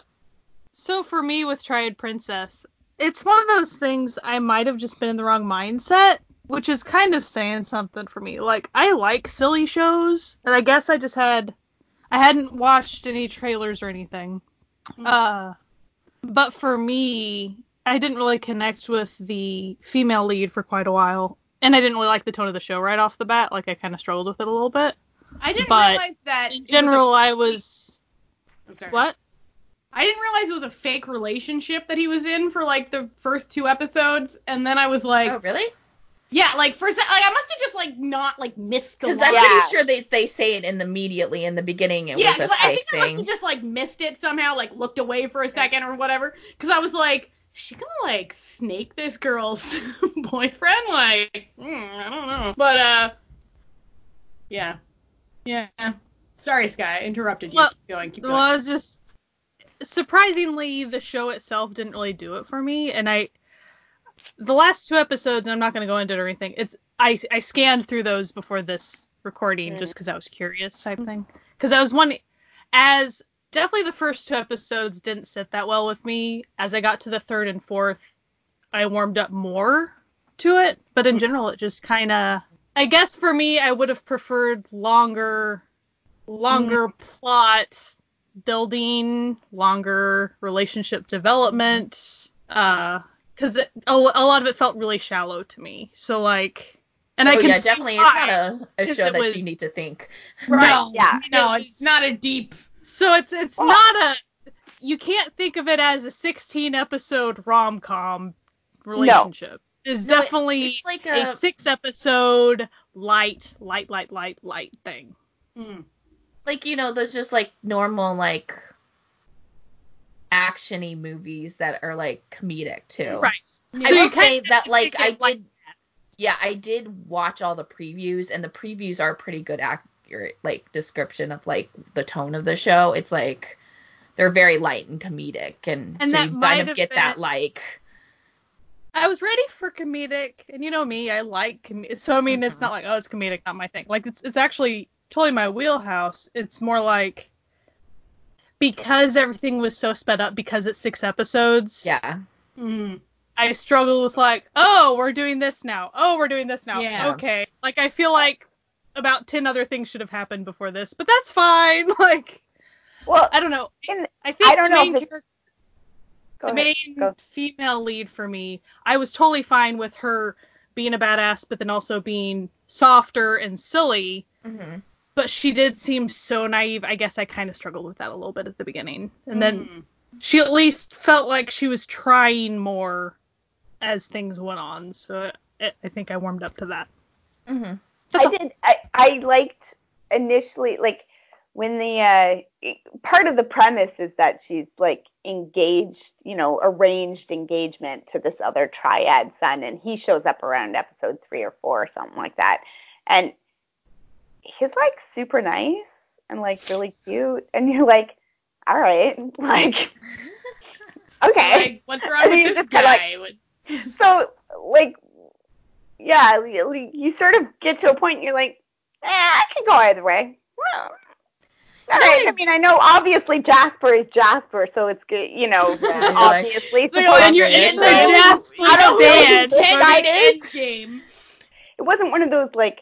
[SPEAKER 4] So for me with Triad Princess, it's one of those things I might have just been in the wrong mindset, which is kind of saying something for me. Like I like silly shows, and I guess I just had I hadn't watched any trailers or anything.
[SPEAKER 1] Mm.
[SPEAKER 4] Uh but for me, I didn't really connect with the female lead for quite a while. And I didn't really like the tone of the show right off the bat. Like I kind of struggled with it a little bit.
[SPEAKER 1] I didn't
[SPEAKER 4] but
[SPEAKER 1] realize that
[SPEAKER 4] In
[SPEAKER 1] it was a-
[SPEAKER 4] general, I was
[SPEAKER 1] I'm sorry.
[SPEAKER 4] what?
[SPEAKER 1] I didn't realize it was a fake relationship that he was in for like the first two episodes, and then I was like,
[SPEAKER 3] oh really?
[SPEAKER 1] yeah, like for a like I must have just like not like missed
[SPEAKER 3] Because. I'm
[SPEAKER 2] Yeah.
[SPEAKER 3] pretty sure they they say it in the immediately in the beginning it
[SPEAKER 1] yeah,
[SPEAKER 3] was a
[SPEAKER 1] 'cause I
[SPEAKER 3] fake
[SPEAKER 1] think I must have just like missed it somehow, like looked away for a second or whatever, because I was like, is she gonna like snake this girl's boyfriend? Like, hmm, I don't know. But uh, yeah, yeah. Sorry, Sky, I interrupted you.
[SPEAKER 4] Well-
[SPEAKER 1] keep going, keep going.
[SPEAKER 4] Well, just surprisingly, the show itself didn't really do it for me, and I the last two episodes, and I'm not going to go into it or anything. It's I I scanned through those before this recording just because I was curious type thing. Because I was one as definitely the first two episodes didn't sit that well with me. As I got to the third and fourth, I warmed up more to it, but in general, it just kind of. I guess for me, I would have preferred longer, longer plot building, longer relationship development. Uh, because a, a lot of it felt really shallow to me. So like, and I
[SPEAKER 3] oh
[SPEAKER 4] can
[SPEAKER 3] yeah, definitely it's not a, a show that
[SPEAKER 4] was-
[SPEAKER 3] you need to think.
[SPEAKER 1] right?
[SPEAKER 4] No,
[SPEAKER 2] Yeah.
[SPEAKER 1] No, it's not a deep.
[SPEAKER 4] So it's it's
[SPEAKER 2] Oh.
[SPEAKER 4] not a you can't think of it as a 16 episode rom com relationship. It's
[SPEAKER 3] No, it-
[SPEAKER 4] definitely
[SPEAKER 3] it's like
[SPEAKER 4] a,
[SPEAKER 3] a-
[SPEAKER 4] six episode light, light, light, light, light thing.
[SPEAKER 1] Mm.
[SPEAKER 3] like you know there's just like normal like actiony movies that are like comedic too
[SPEAKER 4] Right.
[SPEAKER 3] i
[SPEAKER 4] So you
[SPEAKER 3] will say that like i
[SPEAKER 4] it like
[SPEAKER 3] did yeah i did watch all the previews and the previews are pretty good accurate like description of like the tone of the show it's like they're very light and comedic and,
[SPEAKER 4] And
[SPEAKER 3] so
[SPEAKER 4] that
[SPEAKER 3] you kind of
[SPEAKER 4] have
[SPEAKER 3] get that like
[SPEAKER 4] I was ready for comedic, and you know me, I like com- so I mean it's
[SPEAKER 3] Mhm.
[SPEAKER 4] not like oh it's comedic, not my thing. Like it's it's actually totally my wheelhouse. It's more like because everything was so sped up because it's six episodes.
[SPEAKER 3] yeah
[SPEAKER 1] Mm.
[SPEAKER 4] I struggle with like, oh, we're doing this now. Oh, we're doing this now.
[SPEAKER 1] Yeah.
[SPEAKER 4] Okay. Like I feel like about ten other things should have happened before this, but that's fine. Like
[SPEAKER 2] Well,
[SPEAKER 4] I don't know.
[SPEAKER 2] in,
[SPEAKER 4] I think
[SPEAKER 2] I don't
[SPEAKER 4] the
[SPEAKER 2] know
[SPEAKER 4] main
[SPEAKER 2] if
[SPEAKER 4] character, the main
[SPEAKER 2] Go.
[SPEAKER 4] female lead for me, I was totally fine with her being a badass, but then also being softer and silly.
[SPEAKER 3] hmm
[SPEAKER 4] But she did seem so naive. I guess I kind of struggled with that a little bit at the beginning, and then
[SPEAKER 1] Mm.
[SPEAKER 4] she at least felt like she was trying more as things went on. So I, I think I warmed up to that.
[SPEAKER 3] hmm
[SPEAKER 4] That's
[SPEAKER 2] I did. I, I liked initially, like when the uh, part of the premise is that she's like engaged, you know, arranged engagement to this other triad son, and he shows up around episode three or four or something like that, and he's like super nice and like really cute, and you're like, all right, like, okay.
[SPEAKER 1] Like, what's wrong with this
[SPEAKER 2] kinda like- so like yeah you, you sort of get to a point and you're like eh, i can go either way well, all right i mean i know obviously jasper is jasper so it's good you know
[SPEAKER 3] Yeah, you're like-
[SPEAKER 2] obviously
[SPEAKER 1] So you're like, you're in the Jasper
[SPEAKER 2] I don't
[SPEAKER 1] band
[SPEAKER 2] really
[SPEAKER 1] for
[SPEAKER 2] get
[SPEAKER 1] the
[SPEAKER 2] it.
[SPEAKER 1] end game.
[SPEAKER 2] it wasn't one of those like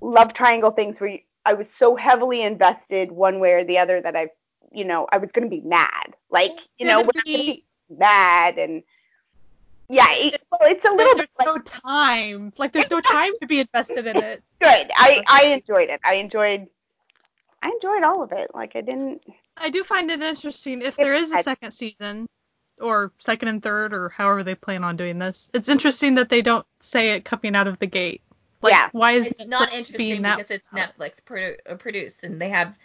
[SPEAKER 2] love triangle things where you, i was so heavily invested one way or the other that i you know i was going to be mad like you know
[SPEAKER 1] Gonna
[SPEAKER 2] we're going to
[SPEAKER 1] be-
[SPEAKER 2] be mad and yeah it, well, it's a little
[SPEAKER 4] there's
[SPEAKER 2] bit like
[SPEAKER 4] no time. Like there's no time to be invested in it.
[SPEAKER 2] good. I I enjoyed it. I enjoyed I enjoyed all of it. Like I didn't
[SPEAKER 4] I do find it interesting if there is a second season or second and third or however they plan on doing this. It's interesting that they don't say it coming out of the gate. Like,
[SPEAKER 2] Yeah.
[SPEAKER 4] Why is
[SPEAKER 3] It's not interesting
[SPEAKER 4] being that
[SPEAKER 3] because it's Netflix produ- uh, produced, and they have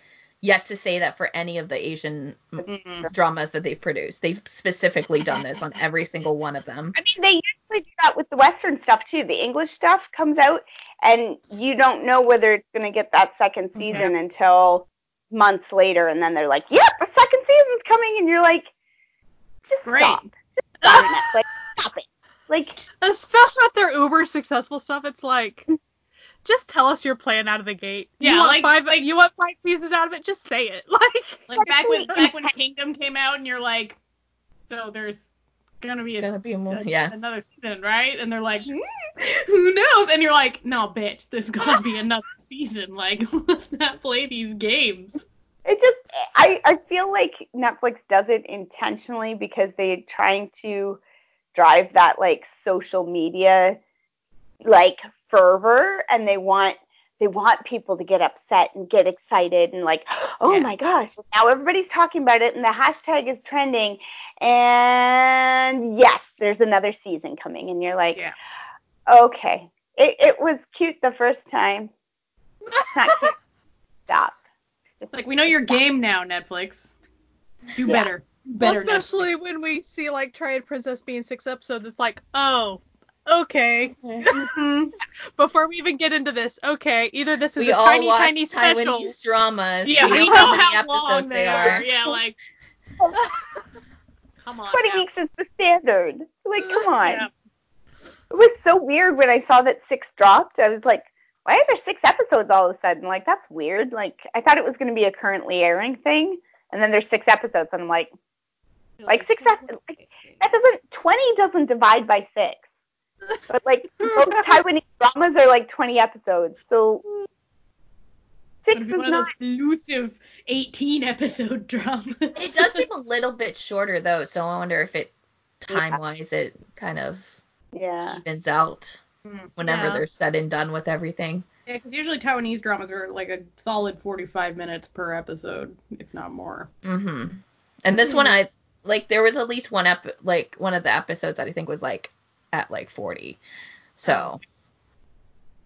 [SPEAKER 3] yet to say that for any of the Asian
[SPEAKER 1] Mm-mm.
[SPEAKER 3] dramas that they've produced. They've specifically done this on every single one of them.
[SPEAKER 2] I mean they usually do that with the Western stuff too. The English stuff comes out and you don't know whether it's gonna get that second mm-hmm. season until months later and then they're like, Yep, a second season's coming and you're like just
[SPEAKER 1] Great.
[SPEAKER 2] stop. Just stop Netflix. Stop it. Like
[SPEAKER 4] especially with their uber successful stuff, it's like just tell us your plan out of the gate.
[SPEAKER 1] Yeah,
[SPEAKER 4] you want
[SPEAKER 1] like-
[SPEAKER 4] five
[SPEAKER 1] like-
[SPEAKER 4] you want five pieces out of it, just say it. Like
[SPEAKER 1] Like back when back when Kingdom came out, and you're like, so there's gonna be a,
[SPEAKER 3] Gonna be a more,
[SPEAKER 1] a-
[SPEAKER 3] yeah.
[SPEAKER 1] another season, right? And they're like, "Hmm, who knows? And you're like, no, bitch, there's gonna be another season. Like, let's not play these games.
[SPEAKER 2] it just I, I feel like Netflix does it intentionally because they're trying to drive that like social media like fervor and they want they want people to get upset and get excited and like oh
[SPEAKER 1] Yeah.
[SPEAKER 2] my gosh now everybody's talking about it and the hashtag is trending and yes there's another season coming and you're like
[SPEAKER 1] Yeah.
[SPEAKER 2] okay it, it was cute the first time it's not
[SPEAKER 1] Like, we know your game now, Netflix. Do
[SPEAKER 2] Yeah.
[SPEAKER 1] better. Better.
[SPEAKER 4] well, especially when we see like Triad Princess being six episodes, it's like, oh, okay.
[SPEAKER 2] Mhm.
[SPEAKER 4] Before we even get into this, okay, either this is
[SPEAKER 3] We
[SPEAKER 4] a
[SPEAKER 3] all
[SPEAKER 4] tiny,
[SPEAKER 3] watch
[SPEAKER 4] tiny special.
[SPEAKER 3] Taiwanese dramas.
[SPEAKER 1] Yeah,
[SPEAKER 3] we,
[SPEAKER 1] we
[SPEAKER 3] know,
[SPEAKER 1] know
[SPEAKER 3] how many
[SPEAKER 1] how
[SPEAKER 3] episodes
[SPEAKER 1] long
[SPEAKER 3] they
[SPEAKER 1] they
[SPEAKER 3] are.
[SPEAKER 1] are. Yeah, like, come on.
[SPEAKER 2] 20
[SPEAKER 1] now.
[SPEAKER 2] weeks is the standard. Like, come on.
[SPEAKER 1] Yeah.
[SPEAKER 2] It was so weird when I saw that six dropped. I was like, why are there six episodes all of a sudden? Like, that's weird. Like, I thought it was going to be a currently airing thing, and then there's six episodes, and I'm like, like six ep- like, that doesn't 20 doesn't divide by six. But like most Taiwanese dramas are like 20 episodes, so six
[SPEAKER 1] It'd
[SPEAKER 2] is
[SPEAKER 1] be one of
[SPEAKER 2] not.
[SPEAKER 1] those elusive 18 episode dramas.
[SPEAKER 3] It does seem a little bit shorter though, so I wonder if it time wise it kind of
[SPEAKER 2] Yeah.
[SPEAKER 3] evens out whenever
[SPEAKER 4] Yeah.
[SPEAKER 3] they're said and done with everything.
[SPEAKER 1] Yeah, because usually Taiwanese dramas are like a solid 45 minutes per episode, if not more.
[SPEAKER 3] hmm And this one I like there was at least one ep like one of the episodes that I think was like at like 40. So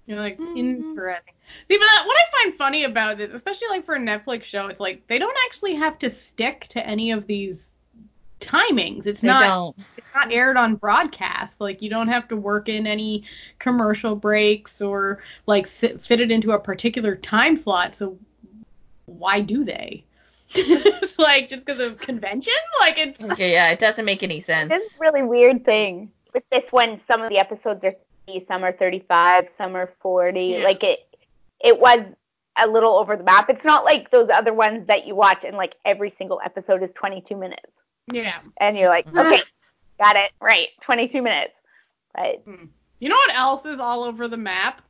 [SPEAKER 1] You're like,
[SPEAKER 4] Mhm.
[SPEAKER 1] interesting. See, but that, what I find funny about this, especially like for a Netflix show, it's like they don't actually have to stick to any of these timings. It's
[SPEAKER 3] they
[SPEAKER 1] not
[SPEAKER 3] don't.
[SPEAKER 1] it's not aired on broadcast. Like you don't have to work in any commercial breaks or like sit, fit it into a particular time slot. So why do they? like just because of convention? Like it's
[SPEAKER 3] Okay, yeah, it doesn't make any sense.
[SPEAKER 2] It's a really weird thing with this one. Some of the episodes are 30, some are 35, some are 40.
[SPEAKER 1] Yeah.
[SPEAKER 2] Like it, it was a little over the map. It's not like those other ones that you watch and like every single episode is 22 minutes,
[SPEAKER 1] yeah.
[SPEAKER 2] and you're like,
[SPEAKER 3] Mhm.
[SPEAKER 2] okay, got it right. 22 minutes. But
[SPEAKER 1] You know what else is all over the map?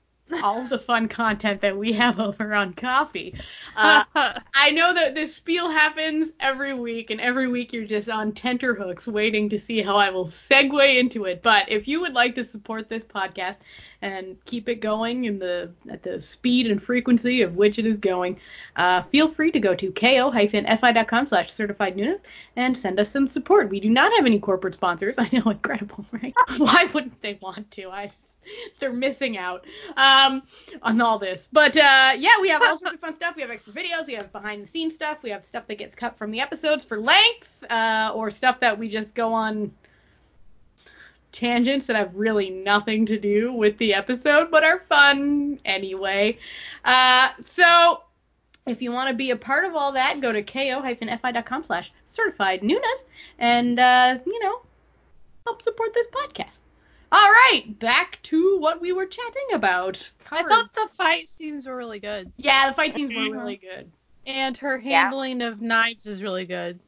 [SPEAKER 1] All the fun content that we have over on Ko-fi. Uh, I know that this spiel happens every week, and every week you're just on tenterhooks waiting to see how I will segue into it. But if you would like to support this podcast and keep it going in the at the speed and frequency of which it is going, uh, feel free to go to ko-fi.com slash certified newness and send us some support. We do not have any corporate sponsors. I know, incredible, right? Why wouldn't they want to? I they're missing out um, on all this. But uh, yeah, we have all sorts of fun stuff. We have extra videos. We have behind the scenes stuff. We have stuff that gets cut from the episodes for length, uh, or stuff that we just go on tangents that have really nothing to do with the episode, but are fun anyway. Uh, so if you want to be a part of all that, go to ko-fi.com slash certified newness and, uh, you know, help support this podcast. All right, back to what we were chatting about.
[SPEAKER 4] I thought the fight scenes were really good.
[SPEAKER 1] Yeah, the fight scenes were really good.
[SPEAKER 4] And her
[SPEAKER 2] Yeah.
[SPEAKER 4] handling of knives is really good.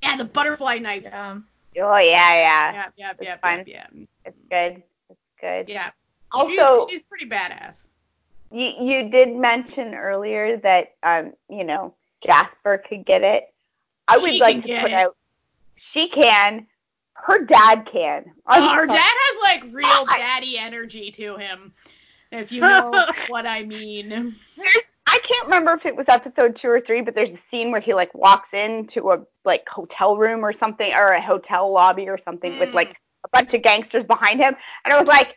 [SPEAKER 1] Yeah, the butterfly knife.
[SPEAKER 3] Um,
[SPEAKER 2] oh yeah, yeah,
[SPEAKER 1] Yeah, yeah,
[SPEAKER 2] It's
[SPEAKER 1] yeah,
[SPEAKER 2] fun.
[SPEAKER 1] yeah, yeah.
[SPEAKER 2] it's good. It's good.
[SPEAKER 1] Yeah.
[SPEAKER 2] Also,
[SPEAKER 1] she's, she's pretty badass.
[SPEAKER 2] you you did mention earlier that um you know Jasper could get it. I would
[SPEAKER 1] She
[SPEAKER 2] like to put
[SPEAKER 1] it.
[SPEAKER 2] out she can. Her dad can. I'm
[SPEAKER 1] Oh, her dad has like real daddy energy to him, if you know what I mean.
[SPEAKER 2] I can't remember if it was episode two or three, but there's a scene where he like walks into a like hotel room or something, or a hotel lobby or something with
[SPEAKER 1] Mm.
[SPEAKER 2] like a bunch of gangsters behind him, and I was like,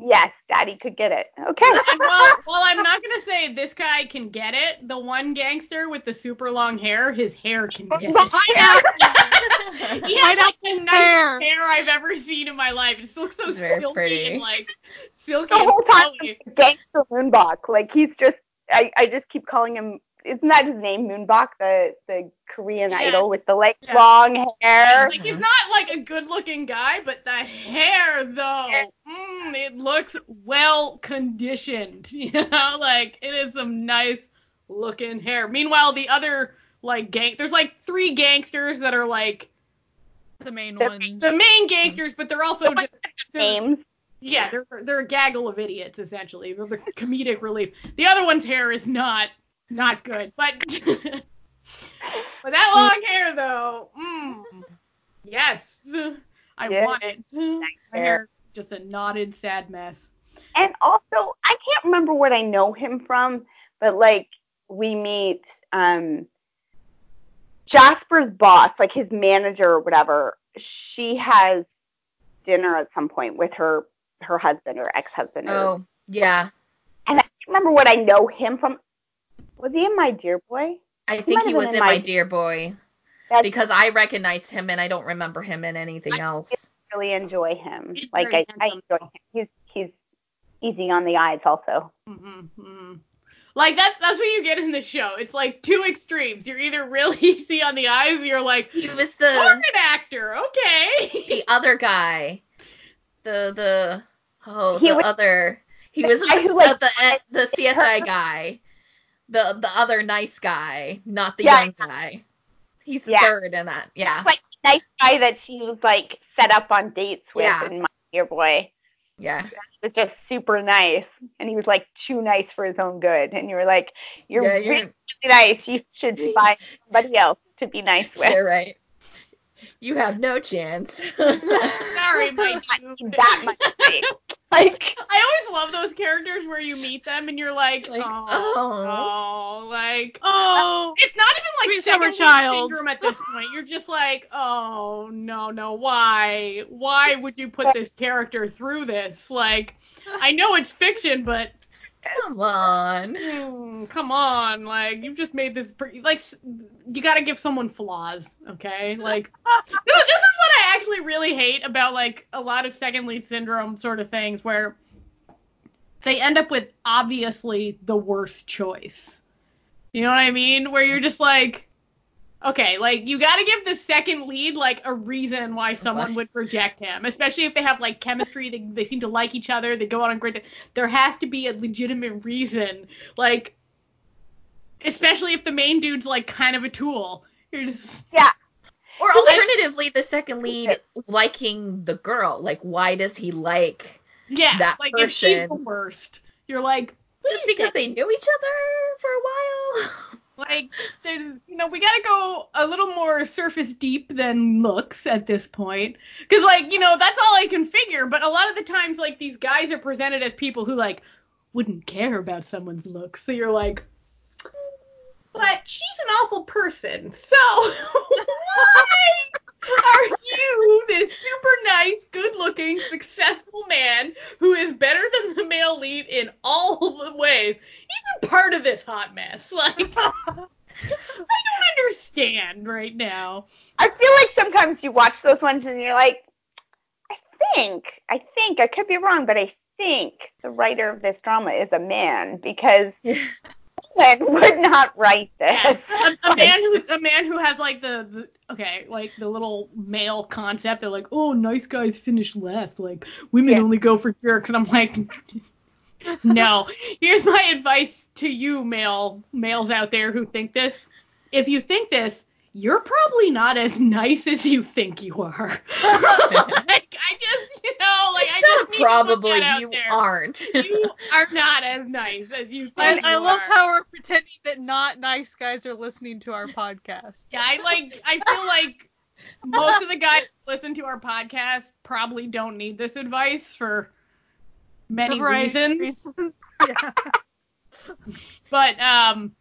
[SPEAKER 2] yes, Daddy could get it. Okay.
[SPEAKER 1] And well, well, I'm not gonna say this guy can get it. The one gangster with the super long hair, his hair can get it. he has like the
[SPEAKER 4] in
[SPEAKER 1] nicest hair I've ever seen in my life. It still looks so
[SPEAKER 3] very
[SPEAKER 1] silky
[SPEAKER 3] pretty.
[SPEAKER 1] and like silky
[SPEAKER 2] the whole time gangster Moon Bok. Like he's just I, I just keep calling him isn't that his name Moon Bok, the the Korean
[SPEAKER 1] Yeah.
[SPEAKER 2] idol with the like
[SPEAKER 1] Yeah.
[SPEAKER 2] long hair.
[SPEAKER 1] Like he's not like a good looking guy, but the hair though, mm, it looks well conditioned. You know, like it is some nice looking hair. Meanwhile, the other like gang, there's like three gangsters that are like
[SPEAKER 4] The main
[SPEAKER 2] The-
[SPEAKER 4] ones.
[SPEAKER 1] the main gangsters, but they're also just they're,
[SPEAKER 2] Names.
[SPEAKER 1] yeah, they're they're a gaggle of idiots essentially. They're the comedic relief. The other one's hair is not not good, but but that long hair though, mm, yes, I
[SPEAKER 2] Yeah.
[SPEAKER 1] want it. My hair just a knotted sad mess.
[SPEAKER 2] And also, I can't remember what I know him from, but like we meet um Jasper's boss, like his manager or whatever. She has dinner at some point with her her husband or ex-husband. Or,
[SPEAKER 3] oh, yeah.
[SPEAKER 2] and I can't remember what I know him from. Was he in My Dear Boy?
[SPEAKER 3] I
[SPEAKER 2] might
[SPEAKER 3] think he was
[SPEAKER 2] in
[SPEAKER 3] in
[SPEAKER 2] my-
[SPEAKER 3] My Dear Boy
[SPEAKER 2] That's
[SPEAKER 3] because I recognized him and I don't remember him in anything else.
[SPEAKER 2] really enjoy him.
[SPEAKER 1] He's
[SPEAKER 2] like I, I enjoy him. He's he's easy on the eyes also.
[SPEAKER 1] Mm-hmm. Like that's that's what you get in the show. It's like two extremes. You're either really easy on the eyes, or you're like,
[SPEAKER 3] He was
[SPEAKER 1] you're
[SPEAKER 3] the
[SPEAKER 1] an actor, okay.
[SPEAKER 3] the other guy, the the oh
[SPEAKER 2] He
[SPEAKER 3] the
[SPEAKER 2] was-
[SPEAKER 3] other he was
[SPEAKER 2] guy
[SPEAKER 3] the,
[SPEAKER 2] who, like,
[SPEAKER 3] the, the CSI guy, the the other nice guy, not the
[SPEAKER 2] Yeah.
[SPEAKER 3] young guy. He's the
[SPEAKER 2] Yeah.
[SPEAKER 3] third in that. Yeah.
[SPEAKER 2] Like nice guy that she was like set up on dates with
[SPEAKER 3] Yeah.
[SPEAKER 2] in My Dear Boy.
[SPEAKER 3] Yeah.
[SPEAKER 2] was just super nice, and he was like too nice for his own good. And you were like, "You're,
[SPEAKER 3] yeah,
[SPEAKER 2] really
[SPEAKER 3] you're
[SPEAKER 2] nice. You should find somebody else to be nice with."
[SPEAKER 3] you're right. You have no chance.
[SPEAKER 1] Sorry, my
[SPEAKER 2] that much. Like,
[SPEAKER 1] I always love those characters where you meet them and you're like,
[SPEAKER 3] Like,
[SPEAKER 1] oh,
[SPEAKER 3] oh.
[SPEAKER 1] oh, like uh,
[SPEAKER 4] Oh,
[SPEAKER 1] it's not even like
[SPEAKER 4] summer child.
[SPEAKER 1] syndrome at this point. You're just like, oh no, no, why? Why would you put this character through this? Like, I know it's fiction, but
[SPEAKER 3] Come on.
[SPEAKER 1] mm, come on, like you've just made this pretty. Like, you got to give someone flaws, okay? Like, this, this is what I actually really hate about like a lot of second lead syndrome sort of things where they end up with obviously the worst choice. You know what I mean? Where you're just like, okay, like you got to give the second lead like a reason why someone
[SPEAKER 3] What?
[SPEAKER 1] would reject him, especially if they have like chemistry, they, they seem to like each other, they go out on great. There has to be a legitimate reason, like, especially if the main dude's like kind of a tool. You're just
[SPEAKER 2] yeah.
[SPEAKER 3] Or alternatively, the second lead liking the girl. Like, why does he like
[SPEAKER 1] Yeah,
[SPEAKER 3] that
[SPEAKER 1] like if she's the
[SPEAKER 3] person-
[SPEAKER 1] worst, you're like,
[SPEAKER 3] just because they knew each other for a while?
[SPEAKER 1] like, there's, you know, we gotta go a little more surface deep than looks at this point, because like, you know, that's all I can figure. But a lot of the times, like, these guys are presented as people who like wouldn't care about someone's looks, so you're like. But she's an awful person, so why are you this super nice, good-looking, successful man who is better than the male lead in all the ways, even part of this hot mess? Like, I don't understand right now.
[SPEAKER 2] I feel like sometimes you watch those ones and you're like, I think, I think, I could be wrong, but I think the writer of this drama is a man because would not write this.
[SPEAKER 1] Yeah, a, a man who a man who has like the, the okay, like the little male concept. They're like, oh, nice guys finish last. Like women
[SPEAKER 2] Yeah.
[SPEAKER 1] only go for jerks, and I'm like, no. Here's my advice to you, male males out there who think this. If you think this, you're probably not as nice as you think you are. like I just, you know, like I
[SPEAKER 3] It's
[SPEAKER 1] just
[SPEAKER 3] not
[SPEAKER 1] need to
[SPEAKER 3] probably
[SPEAKER 1] put that out
[SPEAKER 3] you
[SPEAKER 1] there.
[SPEAKER 3] aren't.
[SPEAKER 1] You are not as nice as you think
[SPEAKER 4] I,
[SPEAKER 1] you
[SPEAKER 4] I love
[SPEAKER 1] are.
[SPEAKER 4] how we're pretending that not nice guys are listening to our podcast.
[SPEAKER 1] Yeah, I like. I feel like most of the guys who listen to our podcast probably don't need this advice for many
[SPEAKER 4] For
[SPEAKER 1] reasons.
[SPEAKER 4] reasons. yeah.
[SPEAKER 1] But um,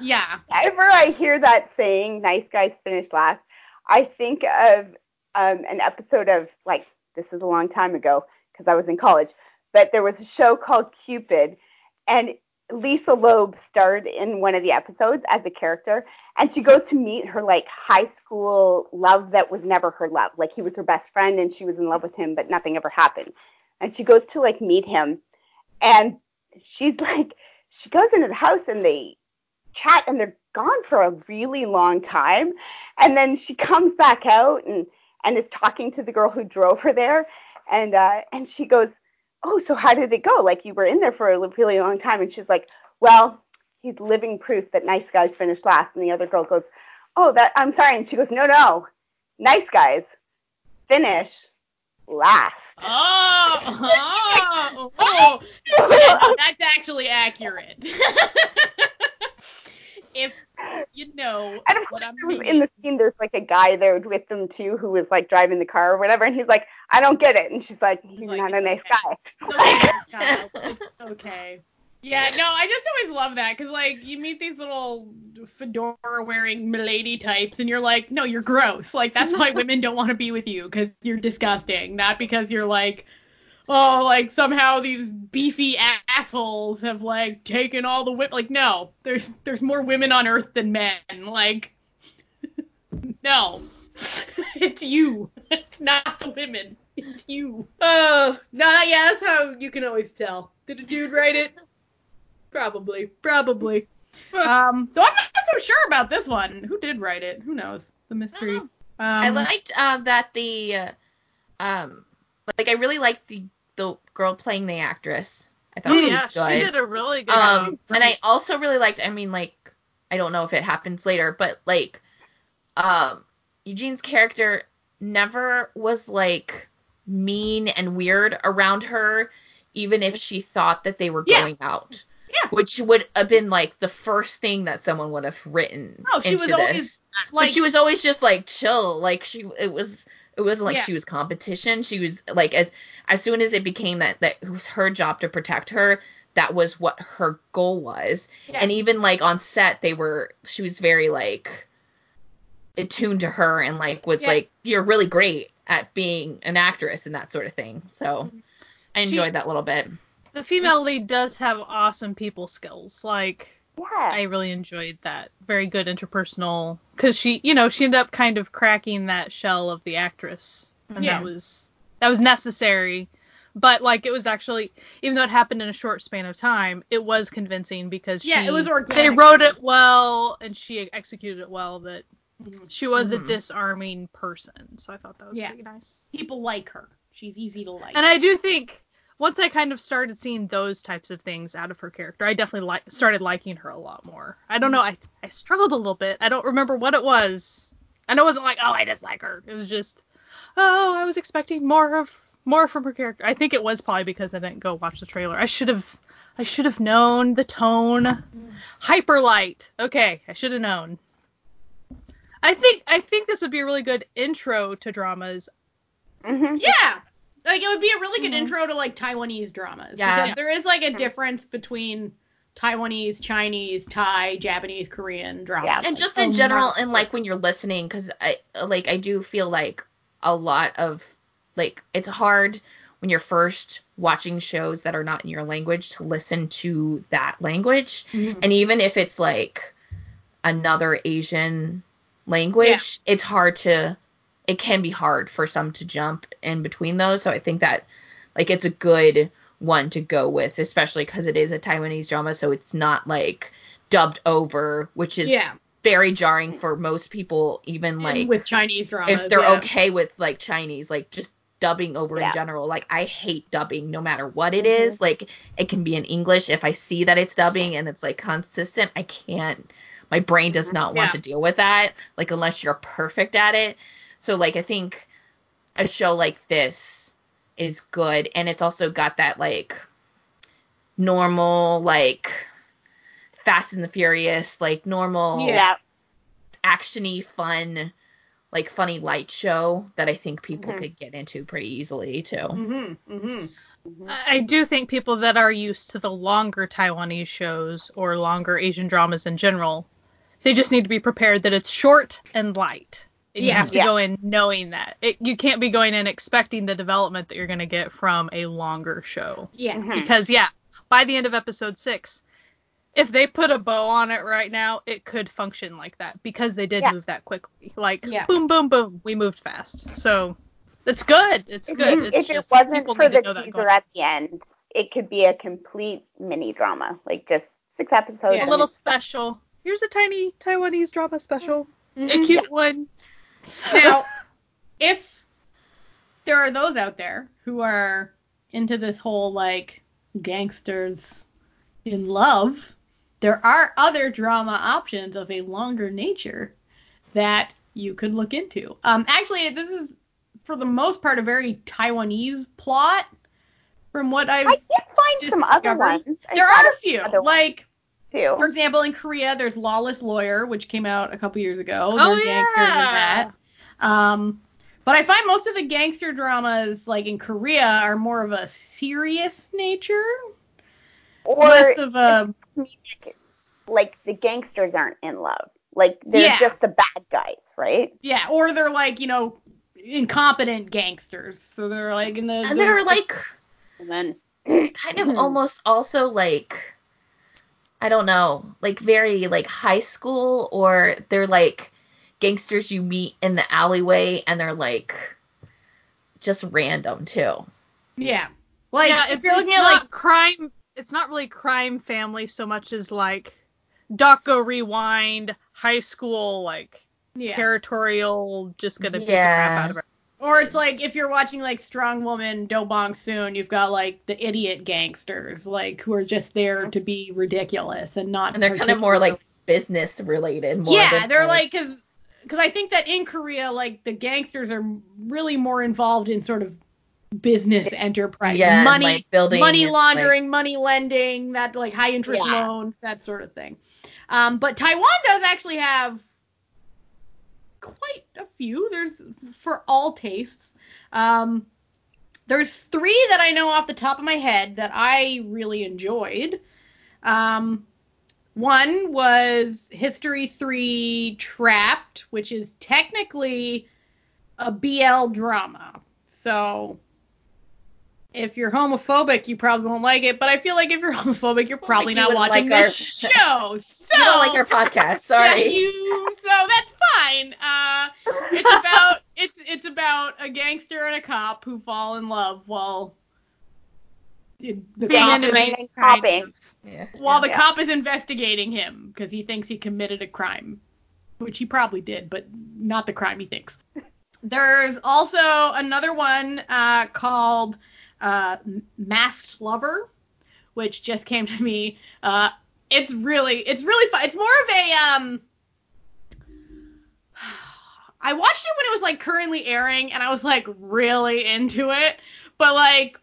[SPEAKER 1] yeah,
[SPEAKER 2] Whenever I hear that saying, nice guys finish last, I think of um, an episode of, like, this is a long time ago because I was in college, but there was a show called Cupid, and Lisa Loeb starred in one of the episodes as a character, and she goes to meet her, like, high school love that was never her love. Like, he was her best friend, and she was in love with him, but nothing ever happened. And she goes to, like, meet him, and she's like, she goes into the house, and they chat and they're gone for a really long time and then she comes back out and and is talking to the girl who drove her there. And uh and she goes oh so how did it go? Like you were in there for a really long time. And she's like well he's living proof that nice guys finish last. And the other girl goes oh that i'm sorry. And she goes no no. Nice guys finish last.
[SPEAKER 1] Oh, oh, oh. That's actually accurate. if you know
[SPEAKER 2] And of
[SPEAKER 1] what
[SPEAKER 2] course,
[SPEAKER 1] I'm
[SPEAKER 2] there was-
[SPEAKER 1] meaning.
[SPEAKER 2] in the scene, there's like a guy there with them too, who was like driving the car or whatever, and he's like, "I don't get it," and she's like, "He's
[SPEAKER 1] Like,
[SPEAKER 2] not a nice
[SPEAKER 1] okay.
[SPEAKER 2] guy."
[SPEAKER 1] Okay, okay. Yeah, no, I just always love that because like you meet these little fedora wearing milady types and you're like, no, you're gross. Like that's why women don't want to be with you because you're disgusting, not because you're like, oh, like somehow these beefy assholes have like taken all the women. Like no, there's there's more women on Earth than men. Like no, it's you. It's not the women. It's you. Oh, no, yeah, that's how you can always tell. Did a dude write it? Probably, probably. Um, so I'm not so sure about this one. Who did write it? Who knows? The mystery.
[SPEAKER 3] know.
[SPEAKER 1] Um,
[SPEAKER 3] I liked uh, that the uh, um like I really liked the the girl playing the actress. I thought
[SPEAKER 4] Oh,
[SPEAKER 3] she
[SPEAKER 4] yeah,
[SPEAKER 3] was good.
[SPEAKER 4] she did a really good
[SPEAKER 3] um
[SPEAKER 4] job.
[SPEAKER 3] and I also really liked I mean like I don't know if it happens later, but like um Eugene's character never was like mean and weird around her even if she thought that they were
[SPEAKER 1] Yeah.
[SPEAKER 3] going out.
[SPEAKER 1] Yeah.
[SPEAKER 3] Which would have been like the first thing that someone would have written
[SPEAKER 1] No, she
[SPEAKER 3] into
[SPEAKER 1] was
[SPEAKER 3] this.
[SPEAKER 1] always, like,
[SPEAKER 3] but she was always just like chill. Like she it was it wasn't like
[SPEAKER 1] Yeah.
[SPEAKER 3] she was competition. She was like as as soon as it became that that it was her job to protect her, that was what her goal was.
[SPEAKER 1] Yeah.
[SPEAKER 3] And even like on set they were she was very like attuned to her and like was
[SPEAKER 1] Yeah.
[SPEAKER 3] like you're really great at being an actress and that sort of thing. So I
[SPEAKER 4] She-
[SPEAKER 3] enjoyed that little bit.
[SPEAKER 4] The female lead does have awesome people skills. Like
[SPEAKER 2] Yeah.
[SPEAKER 4] I really enjoyed that. Very good interpersonal cuz she, you know, she ended up kind of cracking that shell of the actress. And
[SPEAKER 1] Yeah.
[SPEAKER 4] that was that was necessary. But like it was actually even though it happened in a short span of time, it was convincing because
[SPEAKER 1] Yeah,
[SPEAKER 4] she
[SPEAKER 1] it was
[SPEAKER 4] they wrote it well and she executed it well that
[SPEAKER 1] Mhm.
[SPEAKER 4] she was
[SPEAKER 3] Mhm.
[SPEAKER 4] a disarming person. So I thought that was
[SPEAKER 1] Yeah.
[SPEAKER 4] pretty nice.
[SPEAKER 1] People like her. She's easy to like.
[SPEAKER 4] And I do think once I kind of started seeing those types of things out of her character, I definitely li- started liking her a lot more. I don't know, I I struggled a little bit. I don't remember what it was, And it wasn't like, oh, I dislike her. It was just, oh, I was expecting more of more from her character. I think it was probably because I didn't go watch the trailer. I should have I should have known the tone. Hyperlight. Okay, I should have known. I think I think this would be a really good intro to dramas.
[SPEAKER 2] Mhm.
[SPEAKER 1] Yeah. Like it would be a really good
[SPEAKER 2] Mhm.
[SPEAKER 1] intro to like Taiwanese dramas.
[SPEAKER 3] Yeah.
[SPEAKER 1] Because there is like a difference between Taiwanese, Chinese, Thai, Japanese, Korean dramas.
[SPEAKER 2] Yeah.
[SPEAKER 3] and just in
[SPEAKER 1] a
[SPEAKER 3] general and like when you're listening because i like i do feel like a lot of like it's hard when you're first watching shows that are not in your language to listen to that language
[SPEAKER 1] Mhm.
[SPEAKER 3] and even if it's like another asian language it's hard to it can be hard for some to jump in between those so i think that like it's a good one to go with especially because it is a taiwanese drama so it's not like dubbed over which is
[SPEAKER 1] yeah.
[SPEAKER 3] very jarring for most people even
[SPEAKER 1] And
[SPEAKER 3] like
[SPEAKER 1] with Chinese dramas.
[SPEAKER 3] if they're
[SPEAKER 1] yeah.
[SPEAKER 3] okay with like chinese like just dubbing over
[SPEAKER 2] Yeah.
[SPEAKER 3] in general like i hate dubbing no matter what it
[SPEAKER 1] Mm-hmm.
[SPEAKER 3] like it can be in english if i see that it's dubbing and it's like consistent i can't my brain does not want
[SPEAKER 1] Yeah.
[SPEAKER 3] to deal with that like unless you're perfect at it so like i think a show like this is good and it's also got that like normal like fast and the furious like normal
[SPEAKER 2] Yeah.
[SPEAKER 3] actiony fun like funny light show that I think people
[SPEAKER 2] Mhm.
[SPEAKER 3] could get into pretty easily too.
[SPEAKER 1] Mhm. Mhm.
[SPEAKER 2] Mhm.
[SPEAKER 4] I I do think people that are used to the longer Taiwanese shows or longer Asian dramas in general, they just need to be prepared that it's short and light. And you
[SPEAKER 1] Yeah.
[SPEAKER 4] have to
[SPEAKER 2] Yeah.
[SPEAKER 4] go in knowing that. It, you can't be going in expecting the development that you're going to get from a longer show.
[SPEAKER 1] Yeah.
[SPEAKER 2] Mhm.
[SPEAKER 4] Because, yeah, by the end of episode six, if they put a bow on it right now, it could function like that because they did
[SPEAKER 2] Yeah.
[SPEAKER 4] move that quickly. Like,
[SPEAKER 1] Yeah.
[SPEAKER 4] boom, boom, boom, we moved fast. So it's good. It's
[SPEAKER 2] If,
[SPEAKER 4] good.
[SPEAKER 2] it-
[SPEAKER 4] It's
[SPEAKER 2] if it
[SPEAKER 4] just
[SPEAKER 2] wasn't
[SPEAKER 4] people
[SPEAKER 2] for
[SPEAKER 4] need
[SPEAKER 2] the
[SPEAKER 4] know that
[SPEAKER 2] teaser at the end, it could be a complete mini drama, like just six episodes.
[SPEAKER 1] Yeah.
[SPEAKER 4] a little special. Here's a tiny Taiwanese drama special. A
[SPEAKER 1] Mhm.
[SPEAKER 4] cute one.
[SPEAKER 1] Now, if there are those out there who are into this whole like gangsters in love, there are other drama options of a longer nature that you could look into. Um, actually, this is for the most part a very Taiwanese plot. From what I've,
[SPEAKER 2] I did find some other ones. I
[SPEAKER 1] there are a few. Like,
[SPEAKER 2] too.
[SPEAKER 1] for example, in Korea, there's Lawless Lawyer, which came out a couple years ago.
[SPEAKER 4] Oh,
[SPEAKER 1] There are gangsters in
[SPEAKER 4] yeah.
[SPEAKER 1] that. Um, but I find most of the gangster dramas, like in Korea, are more of a serious nature,
[SPEAKER 2] or
[SPEAKER 1] less of a
[SPEAKER 2] like the gangsters aren't in love. Like they're
[SPEAKER 1] Yeah.
[SPEAKER 2] just the bad guys, right?
[SPEAKER 1] yeah, or they're like you know incompetent gangsters. So they're like in the
[SPEAKER 3] And
[SPEAKER 1] the-
[SPEAKER 3] they're like
[SPEAKER 2] And then
[SPEAKER 3] kind of almost also like I don't know, like very like high school or they're like gangsters you meet in the alleyway and they're like just random too.
[SPEAKER 1] yeah, like
[SPEAKER 4] yeah,
[SPEAKER 1] if you're looking at like
[SPEAKER 4] crime. It's not really crime family so much as like Dokgo Rewind, high school, like
[SPEAKER 1] yeah.
[SPEAKER 4] territorial, just gonna beat the crap out of her.
[SPEAKER 1] Or it's like if you're watching like Strong Woman, Do Bong Soon, you've got like the idiot gangsters, like who are just there to be ridiculous and not.
[SPEAKER 3] And they're kind of more like business related more
[SPEAKER 1] yeah, they're like because because I think that in Korea, like the gangsters are really more involved in sort of business enterprise,
[SPEAKER 3] yeah,
[SPEAKER 1] money,
[SPEAKER 3] like building
[SPEAKER 1] money laundering, money lending, that like high interest
[SPEAKER 2] Yeah.
[SPEAKER 1] loans, that sort of thing. Um, but Taiwan does actually have quite a few. There's for all tastes. Um, there's three that I know off the top of my head that I really enjoyed. Um, one was History 3 Trapped, which is technically a BL drama. So if you're homophobic, you probably won't like it. But I feel like if you're homophobic, you're probably not watching
[SPEAKER 3] like
[SPEAKER 1] this
[SPEAKER 3] our-
[SPEAKER 1] show. So
[SPEAKER 3] You don't like our podcast, sorry.
[SPEAKER 1] yeah, you, so that's fine. Uh, it's about it's it's about a gangster and a cop who fall in love while the
[SPEAKER 4] Being
[SPEAKER 1] cop is,
[SPEAKER 4] enemies,
[SPEAKER 2] and
[SPEAKER 4] kind
[SPEAKER 2] copping.
[SPEAKER 3] yeah.
[SPEAKER 1] while the
[SPEAKER 2] Yeah.
[SPEAKER 1] cop is investigating him because he thinks he committed a crime, which he probably did, but not the crime he thinks. There's also another one uh, called uh, Masked Lover, which just came to me. Uh, it's really, it's really fun. It's more of a, um, I watched it when it was like currently airing, and I was like really into it. But like,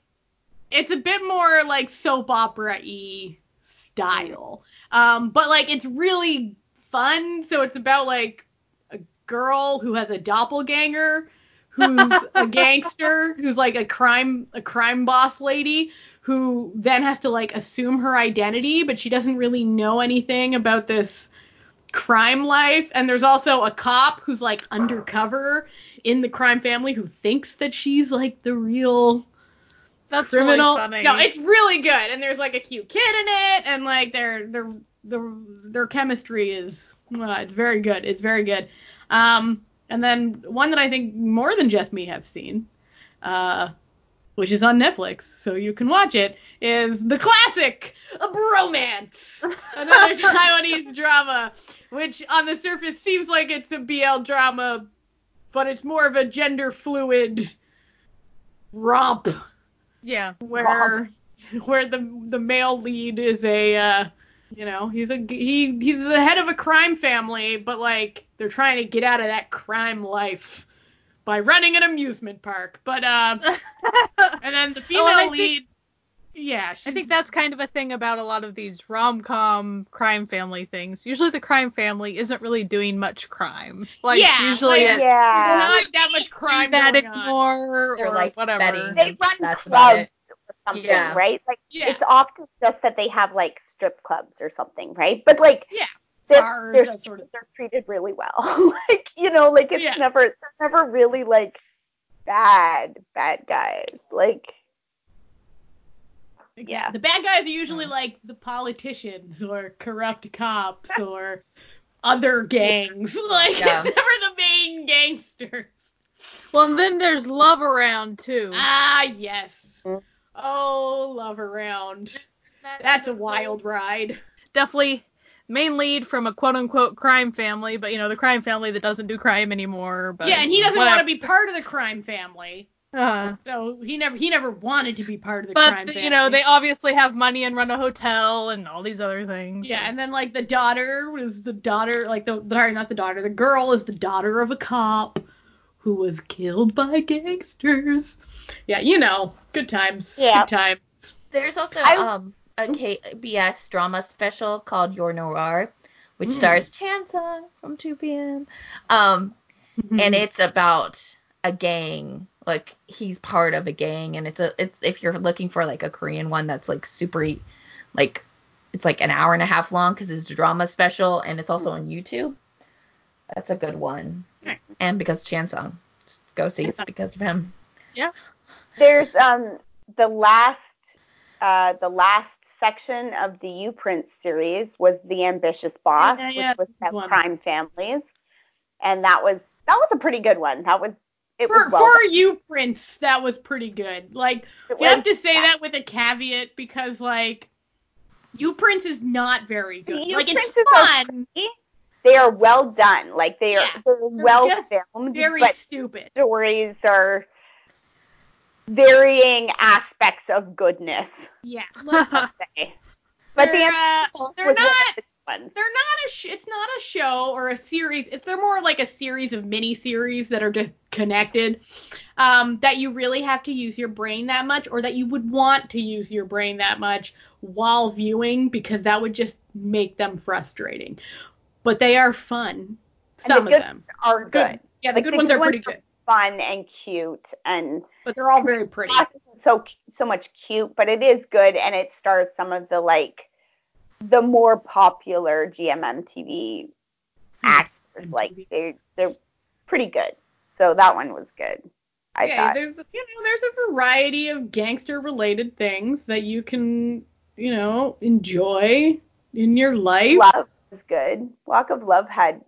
[SPEAKER 1] it's a bit more like soap opera y style. Um, but like it's really fun. So it's about like a girl who has a doppelganger who's a gangster, who's like a crime a crime boss lady who then has to like assume her identity, but she doesn't really know anything about this crime life. And there's also a cop who's like undercover in the crime family who thinks that she's like the real
[SPEAKER 4] That's
[SPEAKER 1] criminal.
[SPEAKER 4] really funny.
[SPEAKER 1] No, it's really good, and there's like a cute kid in it, and like their their their their chemistry is uh, it's very good. It's very good. Um, and then one that I think more than just me have seen, uh, which is on Netflix, so you can watch it, is the classic a bromance, another Taiwanese drama, which on the surface seems like it's a BL drama, but it's more of a gender fluid romp
[SPEAKER 4] yeah.
[SPEAKER 1] where where the the male lead is a uh, you know he's a he he's the head of a crime family but like they're trying to get out of that crime life by running an amusement park but um and then the female
[SPEAKER 4] Oh, and I think-
[SPEAKER 1] lead yeah
[SPEAKER 4] I think that's kind of a thing about a lot of these rom-com crime family things. Usually the crime family isn't really doing much crime. Like
[SPEAKER 1] Yeah,
[SPEAKER 4] usually
[SPEAKER 1] like-
[SPEAKER 4] it's
[SPEAKER 2] Yeah.
[SPEAKER 1] not that much crime
[SPEAKER 4] that
[SPEAKER 1] going on.
[SPEAKER 3] They're
[SPEAKER 4] or
[SPEAKER 3] like
[SPEAKER 4] whatever.
[SPEAKER 3] betting.
[SPEAKER 2] They run
[SPEAKER 3] That's
[SPEAKER 2] clubs or something,
[SPEAKER 3] Yeah.
[SPEAKER 2] right? Like
[SPEAKER 1] Yeah.
[SPEAKER 2] it's often just that they have like strip clubs or something, right? But like
[SPEAKER 1] Yeah,
[SPEAKER 2] they're,
[SPEAKER 1] bars,
[SPEAKER 2] they're,
[SPEAKER 1] that sort of-
[SPEAKER 2] they're treated really well. like you know, like it's
[SPEAKER 1] Yeah.
[SPEAKER 2] never they're never really like bad bad guys. Like Yeah.
[SPEAKER 1] the bad guys are usually
[SPEAKER 3] Mm.
[SPEAKER 1] like the politicians or corrupt cops or other gangs like
[SPEAKER 3] Yeah.
[SPEAKER 1] it's never the main gangsters
[SPEAKER 4] Well, and then there's love around too.
[SPEAKER 1] Ah, yes.
[SPEAKER 2] Mm.
[SPEAKER 1] Oh, love around. That's a wild ride.
[SPEAKER 4] Definitely main lead from a quote unquote crime family, but you know the crime family that doesn't do crime anymore. But
[SPEAKER 1] yeah, and he doesn't want to be part of the crime family.
[SPEAKER 4] Uh,
[SPEAKER 1] So he never he never wanted to be part of the
[SPEAKER 4] but
[SPEAKER 1] crime family.
[SPEAKER 4] you know they obviously have money and run a hotel and all these other things.
[SPEAKER 1] Yeah, and then like the daughter was the daughter, like the sorry, not the daughter, the girl is the daughter of a cop who was killed by gangsters. Yeah, you know, good times.
[SPEAKER 2] Yeah.
[SPEAKER 1] Good times.
[SPEAKER 3] There's also
[SPEAKER 2] I-
[SPEAKER 3] um a KBS drama special called Your Noir, which
[SPEAKER 1] Mm.
[SPEAKER 3] stars Chansung from 2PM Um,
[SPEAKER 1] Mm-hmm.
[SPEAKER 3] and it's about a gang. Like he's part of a gang, and it's a it's if you're looking for like a Korean one that's like super, like it's like an hour and a half long because it's a drama special, and it's also on YouTube. That's a good one.
[SPEAKER 1] Okay.
[SPEAKER 3] And because Chansung, just go see it's because of him. Yeah.
[SPEAKER 2] There's um the last uh the last section of the U Prince series was the ambitious boss,
[SPEAKER 1] Yeah, yeah,
[SPEAKER 2] which was about crime families, and that was that was a pretty good one. That was it
[SPEAKER 1] For,
[SPEAKER 2] was well
[SPEAKER 1] for
[SPEAKER 2] done.
[SPEAKER 1] you, Prince, that was pretty good. Like,
[SPEAKER 2] It
[SPEAKER 1] you have to say that with a caveat because, like, U Prince is not very good. Like, it's fun,
[SPEAKER 2] they are well done. Like they are
[SPEAKER 1] Yeah,
[SPEAKER 2] they're well filmed,
[SPEAKER 1] very
[SPEAKER 2] but
[SPEAKER 1] stupid.
[SPEAKER 2] stories are varying aspects of goodness.
[SPEAKER 1] Yeah. Like.
[SPEAKER 2] But
[SPEAKER 1] they're, uh, they're not
[SPEAKER 2] the
[SPEAKER 1] they're not a sh- it's not a show or a series it's they're more like a series of mini series that are just connected um, that you really have to use your brain that much or that you would want to use your brain that much while viewing because that would just make them frustrating but they are fun some
[SPEAKER 2] the
[SPEAKER 1] of them
[SPEAKER 2] Are good.
[SPEAKER 1] yeah the
[SPEAKER 2] Like,
[SPEAKER 1] good
[SPEAKER 2] the
[SPEAKER 1] ones
[SPEAKER 2] good
[SPEAKER 1] are pretty
[SPEAKER 2] ones
[SPEAKER 1] good
[SPEAKER 2] Fun and cute and
[SPEAKER 1] but they're all very pretty
[SPEAKER 2] so so much cute, but it is good, and it stars some of the like the more popular GMM TV actors. Like they they're pretty good. So that one was good. I
[SPEAKER 1] yeah,
[SPEAKER 2] thought.
[SPEAKER 1] there's you know there's a variety of gangster related things that you can you know enjoy in your life.
[SPEAKER 2] Love was good. Walk of Love had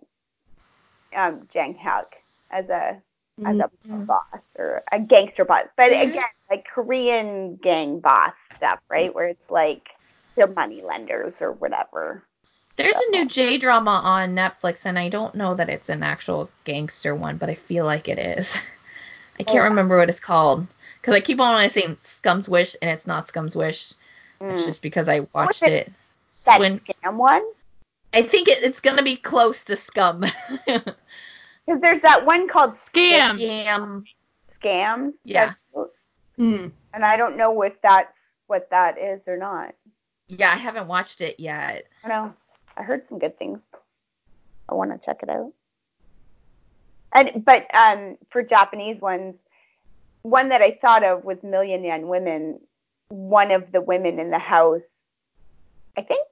[SPEAKER 2] um Jang Hyuk as a as a
[SPEAKER 3] Mhm.
[SPEAKER 2] boss or a gangster boss. But
[SPEAKER 3] There's-
[SPEAKER 2] again, like Korean gang boss stuff, right? Where it's like they're money lenders or whatever.
[SPEAKER 3] There's a new J drama on Netflix, and I don't know that it's an actual gangster one, but I feel like it is. I can't
[SPEAKER 2] Oh.
[SPEAKER 3] remember what it's called because I keep on saying Scum's Wish, and it's not Scum's Wish. It's
[SPEAKER 2] Mm.
[SPEAKER 3] just because I watched
[SPEAKER 2] it?
[SPEAKER 3] it.
[SPEAKER 2] That
[SPEAKER 3] When
[SPEAKER 2] scam one?
[SPEAKER 3] I think it, it's gonna be close to Scum.
[SPEAKER 2] Because there's that one called
[SPEAKER 4] Scams.
[SPEAKER 3] Scam.
[SPEAKER 2] Scams.
[SPEAKER 3] Yeah.
[SPEAKER 1] Hmm.
[SPEAKER 2] And I don't know if that's what that is or not.
[SPEAKER 3] Yeah, I haven't watched it yet.
[SPEAKER 2] I know. I heard some good things. I want to check it out. And but um, for Japanese ones, one that I thought of was Million Yen Women. One of the women in the house, I think,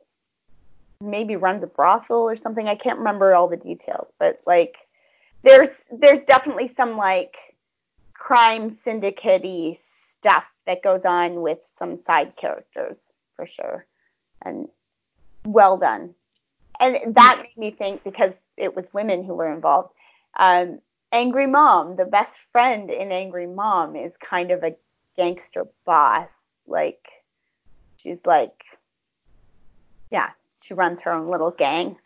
[SPEAKER 2] maybe runs a brothel or something. I can't remember all the details, but like, there's there's definitely some like crime syndicate stuff that goes on with some side characters for sure, and well done. And that made me think because it was women who were involved. Um, Angry Mom, the best friend in Angry Mom, is kind of a gangster boss. Like, she's like, yeah, she runs her own little gang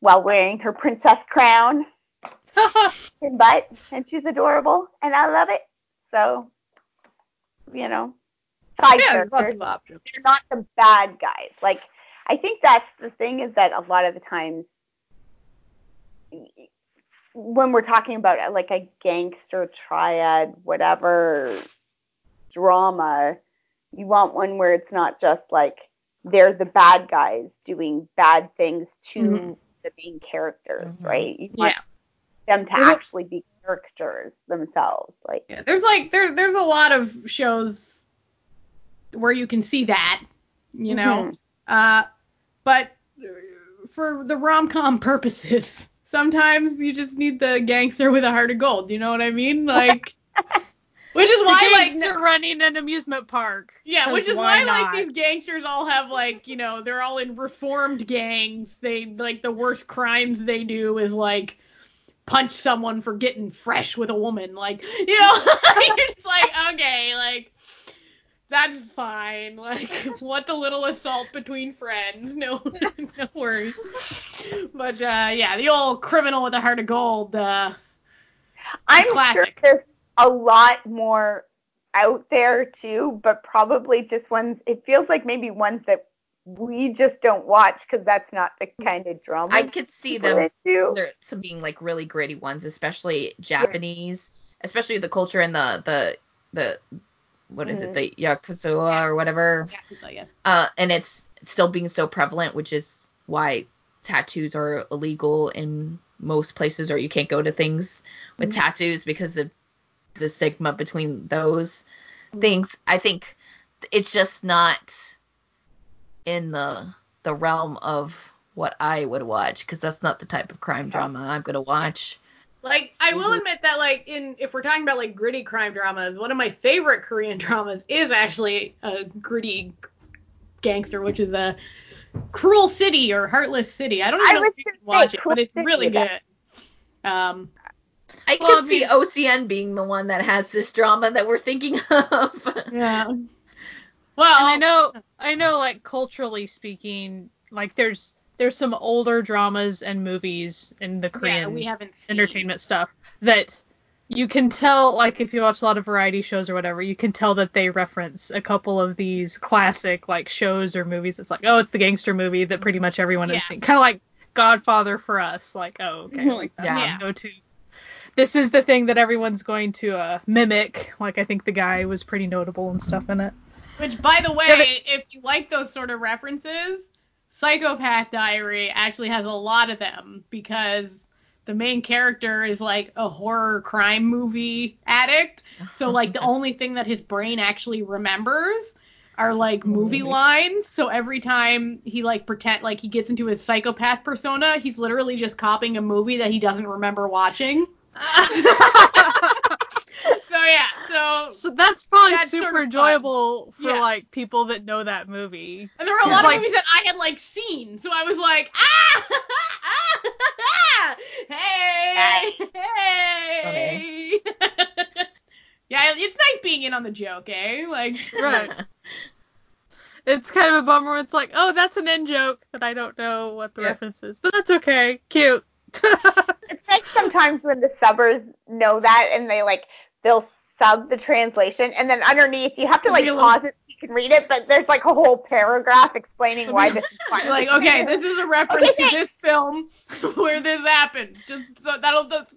[SPEAKER 2] while wearing her princess crown and butt, and she's adorable, and I love it. So, you know, side
[SPEAKER 1] Yeah, lots
[SPEAKER 2] characters
[SPEAKER 1] of options.
[SPEAKER 2] they're not the bad guys. Like I think that's the thing is that a lot of the times when we're talking about like a gangster triad, whatever drama, you want one where it's not just like they're the bad guys doing bad things to
[SPEAKER 1] Mhm.
[SPEAKER 2] the main characters,
[SPEAKER 3] Mhm.
[SPEAKER 2] right? You
[SPEAKER 1] Yeah.
[SPEAKER 2] Them to
[SPEAKER 1] There's a-
[SPEAKER 2] actually be characters themselves. Like
[SPEAKER 1] Yeah, there's like there there's a lot of shows where you can see that, you know.
[SPEAKER 2] Mhm.
[SPEAKER 1] Uh, but for the rom com purposes, sometimes you just need the gangster with a heart of gold. You know what I mean? Like, which is why like
[SPEAKER 4] gangster running an amusement park.
[SPEAKER 1] Yeah, which is
[SPEAKER 4] why
[SPEAKER 1] why like these gangsters all have like you know they're all in reformed gangs. They like the worst crimes they do is like punch someone for getting fresh with a woman. Like you know, it's like okay, like that's fine. Like what the little assault between friends? No, no worries. But uh, yeah, the old criminal with a heart of gold. Uh,
[SPEAKER 2] I'm
[SPEAKER 1] Classic.
[SPEAKER 2] sure there's a lot more out there too, but probably just ones. It feels like maybe ones that we just don't watch because that's not the kind of drama
[SPEAKER 3] I could see
[SPEAKER 2] people
[SPEAKER 3] them
[SPEAKER 2] do.
[SPEAKER 3] there some being like really gritty ones, especially Japanese, especially the culture and the the the what is
[SPEAKER 2] Mhm.
[SPEAKER 3] it, the yakuza or whatever.
[SPEAKER 1] yeah, yeah.
[SPEAKER 3] Uh, and it's still being so prevalent, which is why tattoos are illegal in most places, or you can't go to things with
[SPEAKER 1] Mhm.
[SPEAKER 3] tattoos because of the stigma between those
[SPEAKER 1] Mhm.
[SPEAKER 3] things. I think it's just not in the the realm of what I would watch because that's not the type of crime drama I'm gonna watch.
[SPEAKER 1] Like I will
[SPEAKER 2] Mhm.
[SPEAKER 1] admit that like in if we're talking about like gritty crime dramas, one of my favorite Korean dramas is actually a gritty gangster, which is a Cruel City or Heartless City. I don't even
[SPEAKER 2] I
[SPEAKER 1] know if you can watch it,
[SPEAKER 2] Cruel
[SPEAKER 1] but it's
[SPEAKER 2] City,
[SPEAKER 1] really good. Um,
[SPEAKER 3] I
[SPEAKER 1] Well,
[SPEAKER 3] could
[SPEAKER 1] I
[SPEAKER 3] see OCN being the one that has this drama that we're thinking of.
[SPEAKER 1] yeah. Well,
[SPEAKER 4] And I know, I know, like culturally speaking, like there's there's some older dramas and movies in the
[SPEAKER 1] yeah,
[SPEAKER 4] Korean
[SPEAKER 1] we haven't seen
[SPEAKER 4] entertainment stuff that you can tell, like if you watch a lot of variety shows or whatever, you can tell that they reference a couple of these classic like shows or movies. It's like, oh, it's the gangster movie that pretty much everyone
[SPEAKER 1] Yeah.
[SPEAKER 4] has seen, kind of like Godfather for us. Like, oh, okay, like that's
[SPEAKER 3] Yeah.
[SPEAKER 4] go to. This is the thing that everyone's going to uh, mimic. Like I think the guy was pretty notable and stuff in it.
[SPEAKER 1] Which, by the way,
[SPEAKER 4] Yeah, but-
[SPEAKER 1] if you like those sort of references, Psychopath Diary actually has a lot of them because the main character is like a horror crime movie addict. So like the only thing that his brain actually remembers are like oh, movie
[SPEAKER 3] Movie.
[SPEAKER 1] lines. So every time he like pretend like he gets into his psychopath persona, he's literally just copying a movie that he doesn't remember watching. So yeah, so
[SPEAKER 4] So that's probably
[SPEAKER 1] That's
[SPEAKER 4] super
[SPEAKER 1] sort of fun.
[SPEAKER 4] enjoyable for
[SPEAKER 1] Yeah.
[SPEAKER 4] like people that know that movie.
[SPEAKER 1] And there were a lot
[SPEAKER 4] Like-
[SPEAKER 1] of movies that I had like seen, so I was like, ah, ah, hey, hey. yeah, it's nice being in on the joke, eh? Like,
[SPEAKER 4] Right. It's kind of a bummer. When it's like, oh, that's an in joke that I don't know what the
[SPEAKER 3] Yeah.
[SPEAKER 4] reference is, but that's okay. Cute.
[SPEAKER 2] It's like sometimes when the subbers know that and they like they'll sub the translation, and then underneath you have to like pause it so you can read it, but there's like a whole paragraph explaining why this is fun.
[SPEAKER 1] You're like, okay, this is a reference
[SPEAKER 2] Okay,
[SPEAKER 1] to this film where this happened. Just so that'll. That's,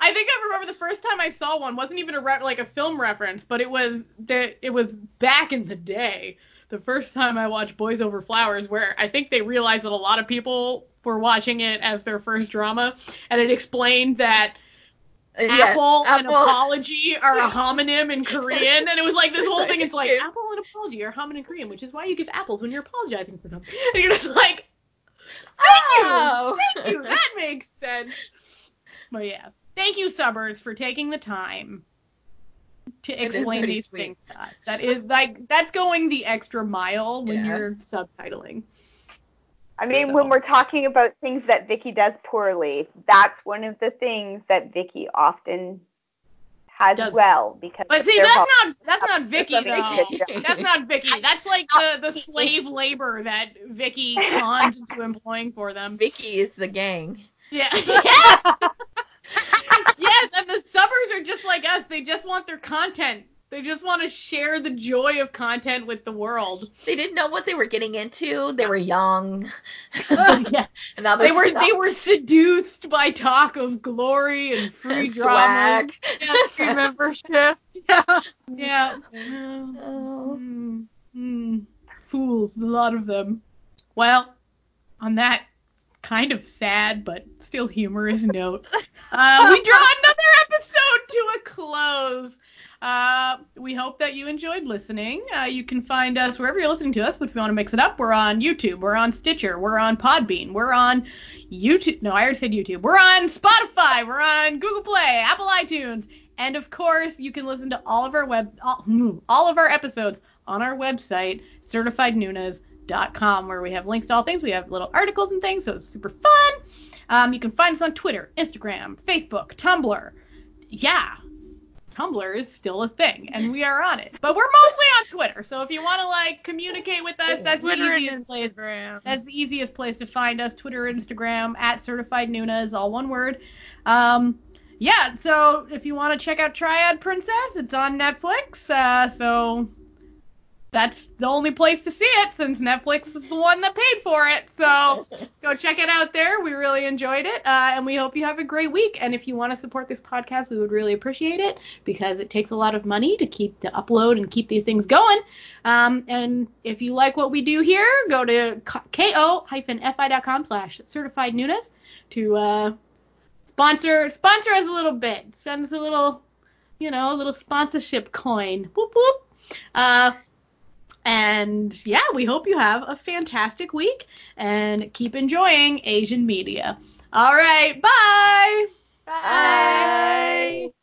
[SPEAKER 1] I think I remember the first time I saw one wasn't even a re- like a film reference, but it was that it was back in the day. The first time I watched Boys Over Flowers, where I think they realized that a lot of people were watching it as their first drama, and it explained that
[SPEAKER 3] Yeah,
[SPEAKER 1] apple, and
[SPEAKER 3] apple.
[SPEAKER 1] apology are a homonym in Korean, and it was like this whole thing. It's like apple and apology are homonym in Korean, which is why you give apples when you're apologizing for something. And you're just like, thank
[SPEAKER 3] Oh.
[SPEAKER 1] you, thank you, that makes sense. But yeah, thank you, subbers, for taking the time to explain these
[SPEAKER 3] sweet.
[SPEAKER 1] things. That is like that's going the extra mile when
[SPEAKER 3] Yeah.
[SPEAKER 1] you're subtitling.
[SPEAKER 2] I mean, when we're talking about things that Viki does poorly, that's one of the things that Viki often has
[SPEAKER 1] Does.
[SPEAKER 2] well because
[SPEAKER 1] But see, that's not that's not Viki
[SPEAKER 2] That's
[SPEAKER 1] though.
[SPEAKER 2] not Viki.
[SPEAKER 1] That's not Viki. That's like the the slave labor that Viki cons into employing for them.
[SPEAKER 3] Viki is the gang.
[SPEAKER 1] Yeah. Yes. yes, and the subbers are just like us. They just want their content. They just want to share the joy of content with the world.
[SPEAKER 3] They didn't know what they were getting into. They were young.
[SPEAKER 1] yeah.
[SPEAKER 3] And now
[SPEAKER 1] They were they were seduced by talk of glory and free
[SPEAKER 3] And
[SPEAKER 1] dramas.
[SPEAKER 3] swag.
[SPEAKER 1] Yeah,
[SPEAKER 4] Free membership. Yeah.
[SPEAKER 1] yeah.
[SPEAKER 3] Oh.
[SPEAKER 1] Mm, mm, fools, a lot of them. Well, on that kind of sad but still humorous note, uh, we draw another episode to a close. Uh, we hope that you enjoyed listening. Uh, you can find us wherever you're listening to us, but if you want to mix it up, we're on YouTube, we're on Stitcher, we're on Podbean, we're on YouTube. No, I already said YouTube. We're on Spotify, we're on Google Play, Apple iTunes, and of course, you can listen to all of our web all, mm, all of our episodes on our website, certifiednunas.com, where we have links to all things. We have little articles and things, so it's super fun. Um, you can find us on Twitter, Instagram, Facebook, Tumblr. Yeah, Tumblr is still a thing, and we are on it. But we're mostly on Twitter, so if you want to like communicate with us, that's the easiest place. That's the easiest place to find us. Twitter, Instagram, at Certified Nuna is all one word. Um, yeah, so if you want to check out Triad Princess, it's on Netflix. Uh, so that's the only place to see it since Netflix is the one that paid for it. So go check it out there. We really enjoyed it, uh, and we hope you have a great week. And if you want to support this podcast, we would really appreciate it because it takes a lot of money to keep to upload and keep these things going. Um, and if you like what we do here, go to ko-fi.com slash certified Nunas to uh, sponsor sponsor us a little bit. Send us a little, you know, a little sponsorship coin. Whoop whoop. Uh, and yeah, we hope you have a fantastic week and keep enjoying Asian media. All right, bye.
[SPEAKER 3] Bye.